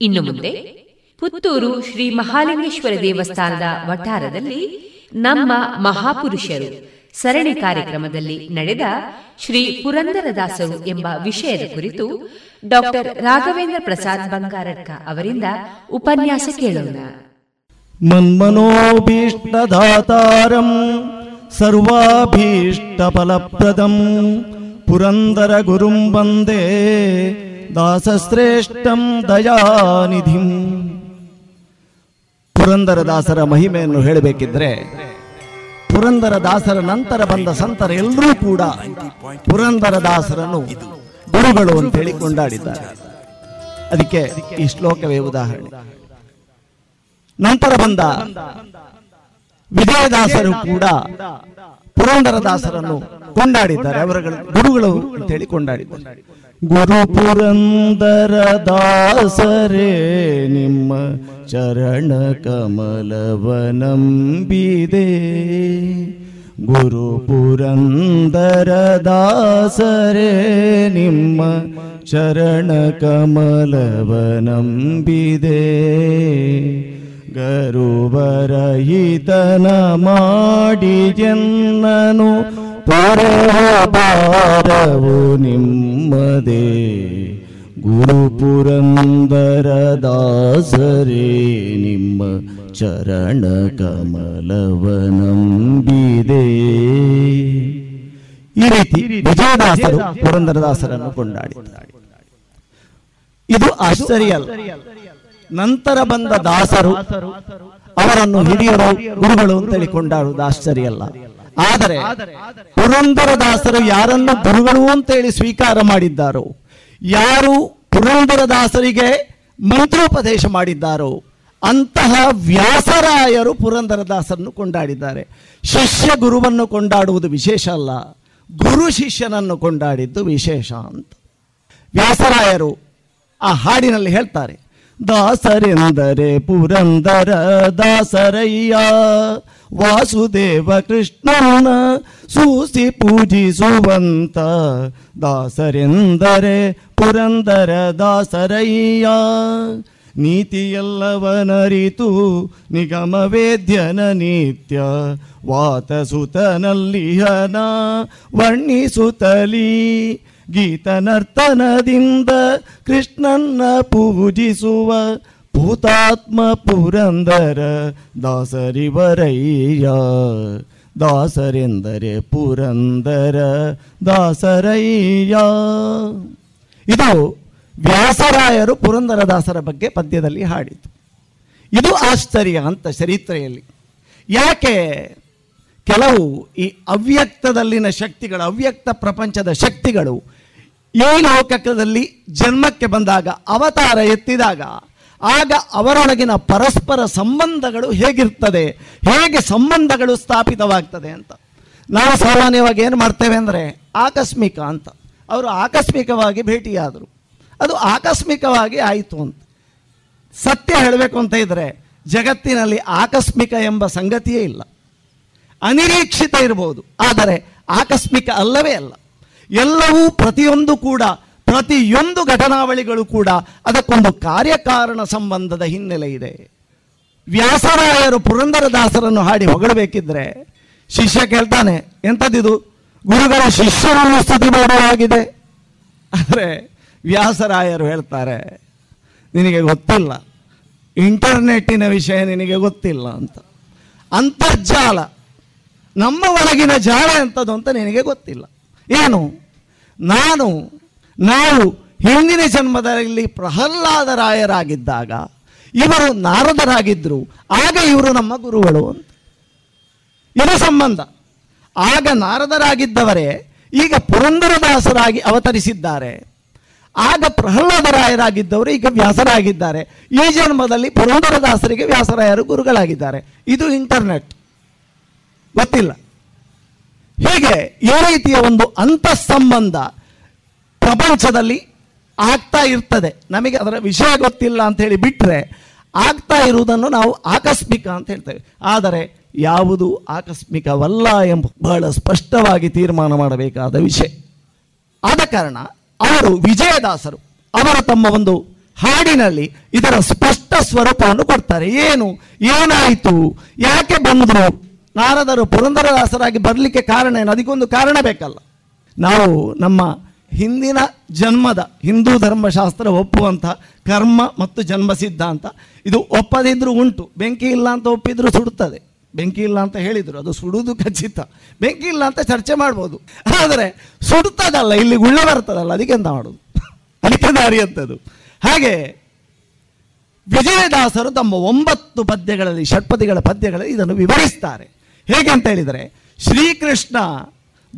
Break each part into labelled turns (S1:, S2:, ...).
S1: ಇನ್ನು ಮುಂದೆ ಪುತ್ತೂರು ಶ್ರೀ ಮಹಾಲಿಂಗೇಶ್ವರ ದೇವಸ್ಥಾನದ ವಠಾರದಲ್ಲಿ ನಮ್ಮ ಮಹಾಪುರುಷರು ಸರಣಿ ಕಾರ್ಯಕ್ರಮದಲ್ಲಿ ನಡೆದ ಶ್ರೀ ಪುರಂದರದಾಸರು ಎಂಬ ವಿಷಯದ ಕುರಿತು ಡಾಕ್ಟರ್ ರಾಘವೇಂದ್ರ ಪ್ರಸಾದ್ ಬಂಗಾರಡ್ಕ ಅವರಿಂದ ಉಪನ್ಯಾಸ ಕೇಳೋಣ.
S2: ಮನ್ಮನೋಭೀಷ್ಟದಾತಾರಂ ಸರ್ವಾಭೀಷ್ಟಫಲಪ್ರದಂ ಪುರಂದರ ಗುರುಂ ವಂದೇ ದಾಸಶ್ರೇಷ್ಠಂ ದಯಾನಿಧಿಂ. ಪುರಂದರ ದಾಸರ ಮಹಿಮೆಯನ್ನು ಹೇಳಬೇಕಿದ್ರೆ, ಪುರಂದರ ದಾಸರ ನಂತರ ಬಂದ ಸಂತರ ಎಲ್ಲರೂ ಕೂಡ ಪುರಂದರ ದಾಸರನ್ನು ಗುರುಗಳು ಅಂತ ಹೇಳಿ ಕೊಂಡಾಡಿದ್ದಾರೆ. ಅದಕ್ಕೆ ಈ ಶ್ಲೋಕವೇ ಉದಾಹರಣೆ. ನಂತರ ಬಂದ ವಿಜಯದಾಸರು ಕೂಡ ಪುರಂದರದಾಸರನ್ನು ಕೊಂಡಾಡಿದ್ದಾರೆ ಅವರ ಗುರುಗಳು ಅಂತ ಹೇಳಿ ಕೊಂಡಾಡಿದ್ದಾರೆ. ಪುರಂದರ ದಾಸರೇ ನಿಮ್ಮ ಚರಣ ಕಮಲವನಂಬಿದೆ. ದಾಸರೇ ನಿಮ್ಮ ಚರಣ ಕಮಲವನಂಬಿದೆ. ಗರುಬರಹಿತನ ಮಾಡಿ ಜನ್ನನು ಪರಬಾರವು ನಿಮ್ಮದೇ. ಗುರು ಪುರಂದರ ದಾಸರೇ ನಿಮ್ಮ ಚರಣ ಕಮಲವನಂಬಿದೆ ಈ ರೀತಿ ವಿಜಯದಾಸರು ಪುರಂದರದಾಸರನ್ನು ಕೊಂಡಾಡಿದ್ದಾರೆ. ಇದು ಆಶ್ಚರ್ಯ ನಂತರ ಬಂದ ದಾಸರು ಅವರನ್ನು ಹಿರಿಯರು ಗುರುಗಳು ಅಂತ ಕೊಂಡಾಡುವುದು ಆಶ್ಚರ್ಯ ಅಲ್ಲ. ಆದರೆ ಪುರಂದರದಾಸರು ಯಾರನ್ನು ಗುರುಗಳು ಅಂತೇಳಿ ಸ್ವೀಕಾರ ಮಾಡಿದ್ದಾರೋ ಯಾರು ಪುರಂದರದಾಸರಿಗೆ ಮಂತ್ರೋಪದೇಶ ಮಾಡಿದ್ದಾರೋ ಅಂತಹ ವ್ಯಾಸರಾಯರು ಪುರಂದರದಾಸರನ್ನು ಕೊಂಡಾಡಿದ್ದಾರೆ. ಶಿಷ್ಯ ಗುರುವನ್ನು ಕೊಂಡಾಡುವುದು ವಿಶೇಷ ಅಲ್ಲ ಗುರು ಶಿಷ್ಯನನ್ನು ಕೊಂಡಾಡಿದ್ದು ವಿಶೇಷ ಅಂತ. ವ್ಯಾಸರಾಯರು ಆ ಹಾಡಿನಲ್ಲಿ ಹೇಳ್ತಾರೆ ದಾಸರೆಂದರೆ ಪುರಂದರ ದಾಸರಯ್ಯ. ವಾಸುದೇವ ಕೃಷ್ಣನ ಸೂಸಿ ಪೂಜಿಸುವಂತ ದಾಸರೆಂದರೆ ಪುರಂದರ ದಾಸರಯ್ಯ. ನೀತಿಯೆಲ್ಲವನರಿತು ನಿಗಮ ವೇದ್ಯನ ನಿತ್ಯ, ವಾತಸುತನಲ್ಲಿಹನ ವರ್ಣಿಸುತ್ತಲೀ ಗೀತನರ್ತನದಿಂದ ಕೃಷ್ಣನ್ನ ಪೂಜಿಸುವ ಭೂತಾತ್ಮ ಪುರಂದರ ದಾಸರಿವರಯ್ಯ ದಾಸರೆಂದರೆ ಪುರಂದರ ದಾಸರಯ್ಯ. ಇದು ವ್ಯಾಸರಾಯರು ಪುರಂದರ ದಾಸರ ಬಗ್ಗೆ ಪದ್ಯದಲ್ಲಿ ಹಾಡಿತು ಇದು ಆಶ್ಚರ್ಯ ಅಂತ ಚರಿತ್ರೆಯಲ್ಲಿ. ಯಾಕೆ ಕೆಲವು ಈ ಅವ್ಯಕ್ತದಲ್ಲಿನ ಶಕ್ತಿಗಳು ಅವ್ಯಕ್ತ ಪ್ರಪಂಚದ ಶಕ್ತಿಗಳು ಈ ಲೋಕದಲ್ಲಿ ಜನ್ಮಕ್ಕೆ ಬಂದಾಗ ಅವತಾರ ಎತ್ತಿದಾಗ ಆಗ ಅವರೊಳಗಿನ ಪರಸ್ಪರ ಸಂಬಂಧಗಳು ಹೇಗಿರ್ತದೆ, ಹೇಗೆ ಸಂಬಂಧಗಳು ಸ್ಥಾಪಿತವಾಗ್ತದೆ ಅಂತ. ನಾವು ಸಾಮಾನ್ಯವಾಗಿ ಏನು ಮಾಡ್ತೇವೆ ಅಂದರೆ ಆಕಸ್ಮಿಕ ಅಂತ. ಅವರು ಆಕಸ್ಮಿಕವಾಗಿ ಭೇಟಿಯಾದರು. ಅದು ಆಕಸ್ಮಿಕವಾಗಿ ಆಯಿತು ಅಂತ. ಸತ್ಯ ಹೇಳಬೇಕು ಅಂತ ಇದ್ದರೆ ಜಗತ್ತಿನಲ್ಲಿ ಆಕಸ್ಮಿಕ ಎಂಬ ಸಂಗತಿಯೇ ಇಲ್ಲ. ಅನಿರೀಕ್ಷಿತ ಇರಬಹುದು ಆದರೆ ಆಕಸ್ಮಿಕ ಅಲ್ಲವೇ ಅಲ್ಲ. ಎಲ್ಲವೂ ಪ್ರತಿಯೊಂದು ಕೂಡ, ಪ್ರತಿಯೊಂದು ಘಟನಾವಳಿಗಳು ಕೂಡ ಅದಕ್ಕೊಂದು ಕಾರ್ಯಕಾರಣ ಸಂಬಂಧದ ಹಿನ್ನೆಲೆ ಇದೆ. ವ್ಯಾಸರಾಯರು ಪುರಂದರದಾಸರನ್ನು ಹಾಡಿ ಹೊಗಳಬೇಕಿದ್ರೆ ಶಿಷ್ಯ ಕೇಳ್ತಾನೆ, ಎಂಥದ್ದಿದು? ಗುರುಗಳ ಶಿಷ್ಯರನ್ನು ಸ್ತುತಿ ಮಾಡುವಾಗಿದೆ ಆದರೆ ವ್ಯಾಸರಾಯರು ಹೇಳ್ತಾರೆ, ನಿನಗೆ ಗೊತ್ತಿಲ್ಲ. ಇಂಟರ್ನೆಟ್ಟಿನ ವಿಷಯ ನಿನಗೆ ಗೊತ್ತಿಲ್ಲ ಅಂತ. ಅಂತರ್ಜಾಲ, ನಮ್ಮ ಒಳಗಿನ ಜಾಲ ಎಂಥದ್ದು ಅಂತ ನಿನಗೆ ಗೊತ್ತಿಲ್ಲ. ಏನು? ನಾನು, ನಾವು ಹಿಂದಿನ ಜನ್ಮದಲ್ಲಿ ಪ್ರಹ್ಲಾದರಾಯರಾಗಿದ್ದಾಗ ಇವರು ನಾರದರಾಗಿದ್ದರು ಆಗ ಇವರು ನಮ್ಮ ಗುರುಗಳು ಅಂತ. ಇದು ಸಂಬಂಧ. ಆಗ ನಾರದರಾಗಿದ್ದವರೇ ಈಗ ಪುರಂದರದಾಸರಾಗಿ ಅವತರಿಸಿದ್ದಾರೆ. ಆಗ ಪ್ರಹ್ಲಾದರಾಯರಾಗಿದ್ದವರು ಈಗ ವ್ಯಾಸರಾಗಿದ್ದಾರೆ. ಈ ಜನ್ಮದಲ್ಲಿ ಪುರಂದರದಾಸರಿಗೆ ವ್ಯಾಸರಾಯರು ಗುರುಗಳಾಗಿದ್ದಾರೆ. ಇದು ಇಂಟರ್ನೆಟ್. ಗೊತ್ತಿಲ್ಲ. ಹೀಗೆ ಈ ರೀತಿಯ ಒಂದು ಅಂತಃಸಂಬಂಧ ಪ್ರಪಂಚದಲ್ಲಿ ಆಗ್ತಾ ಇರ್ತದೆ. ನಮಗೆ ಅದರ ವಿಷಯ ಗೊತ್ತಿಲ್ಲ ಅಂತ ಹೇಳಿ ಬಿಟ್ಟರೆ ಆಗ್ತಾ ಇರುವುದನ್ನು ನಾವು ಆಕಸ್ಮಿಕ ಅಂತ ಹೇಳ್ತೇವೆ. ಆದರೆ ಯಾವುದು ಆಕಸ್ಮಿಕವಲ್ಲ ಎಂಬ ಬಹಳ ಸ್ಪಷ್ಟವಾಗಿ ತೀರ್ಮಾನ ಮಾಡಬೇಕಾದ ವಿಷಯ. ಆದ ಕಾರಣ ಅವರು ವಿಜಯದಾಸರು. ಅವರು ತಮ್ಮ ಒಂದು ಹಾಡಿನಲ್ಲಿ ಇದರ ಸ್ಪಷ್ಟ ಸ್ವರೂಪವನ್ನು ಕೊಡ್ತಾರೆ. ಏನು? ಏನಾಯಿತು? ಯಾಕೆ ಬಂದರು? ನಾರದರು ಪುರಂದರದಾಸರಾಗಿ ಬರಲಿಕ್ಕೆ ಕಾರಣ ಏನು? ಅದಕ್ಕೊಂದು ಕಾರಣ ಬೇಕಲ್ಲ. ನಾವು ನಮ್ಮ ಹಿಂದಿನ ಜನ್ಮದ ಹಿಂದೂ ಧರ್ಮಶಾಸ್ತ್ರ ಒಪ್ಪುವಂಥ ಕರ್ಮ ಮತ್ತು ಜನ್ಮ ಸಿದ್ಧಾಂತ, ಇದು ಒಪ್ಪದಿದ್ರೂ ಉಂಟು. ಬೆಂಕಿ ಇಲ್ಲ ಅಂತ ಒಪ್ಪಿದ್ರೂ ಸುಡುತ್ತದೆ. ಬೆಂಕಿ ಇಲ್ಲ ಅಂತ ಹೇಳಿದರು, ಅದು ಸುಡುವುದು ಖಚಿತ. ಬೆಂಕಿ ಇಲ್ಲ ಅಂತ ಚರ್ಚೆ ಮಾಡ್ಬೋದು. ಆದರೆ ಸುಡುತ್ತದಲ್ಲ, ಇಲ್ಲಿ ಗುಳ್ಳೆ ಬರ್ತದಲ್ಲ ಅದಕ್ಕೆ ಎಂತ ಮಾಡೋದು? ಅದಕ್ಕೆ ದಾರಿ ಅಂತದ್ದು ಹಾಗೆ ವಿಜಯದಾಸರು ತಮ್ಮ ಒಂಬತ್ತು ಪದ್ಯಗಳಲ್ಲಿ, ಷಟ್ಪದಿಗಳ ಪದ್ಯಗಳಲ್ಲಿ ಇದನ್ನು ವಿವರಿಸ್ತಾರೆ. ಹೇಗೆ ಅಂತ ಹೇಳಿದರೆ, ಶ್ರೀಕೃಷ್ಣ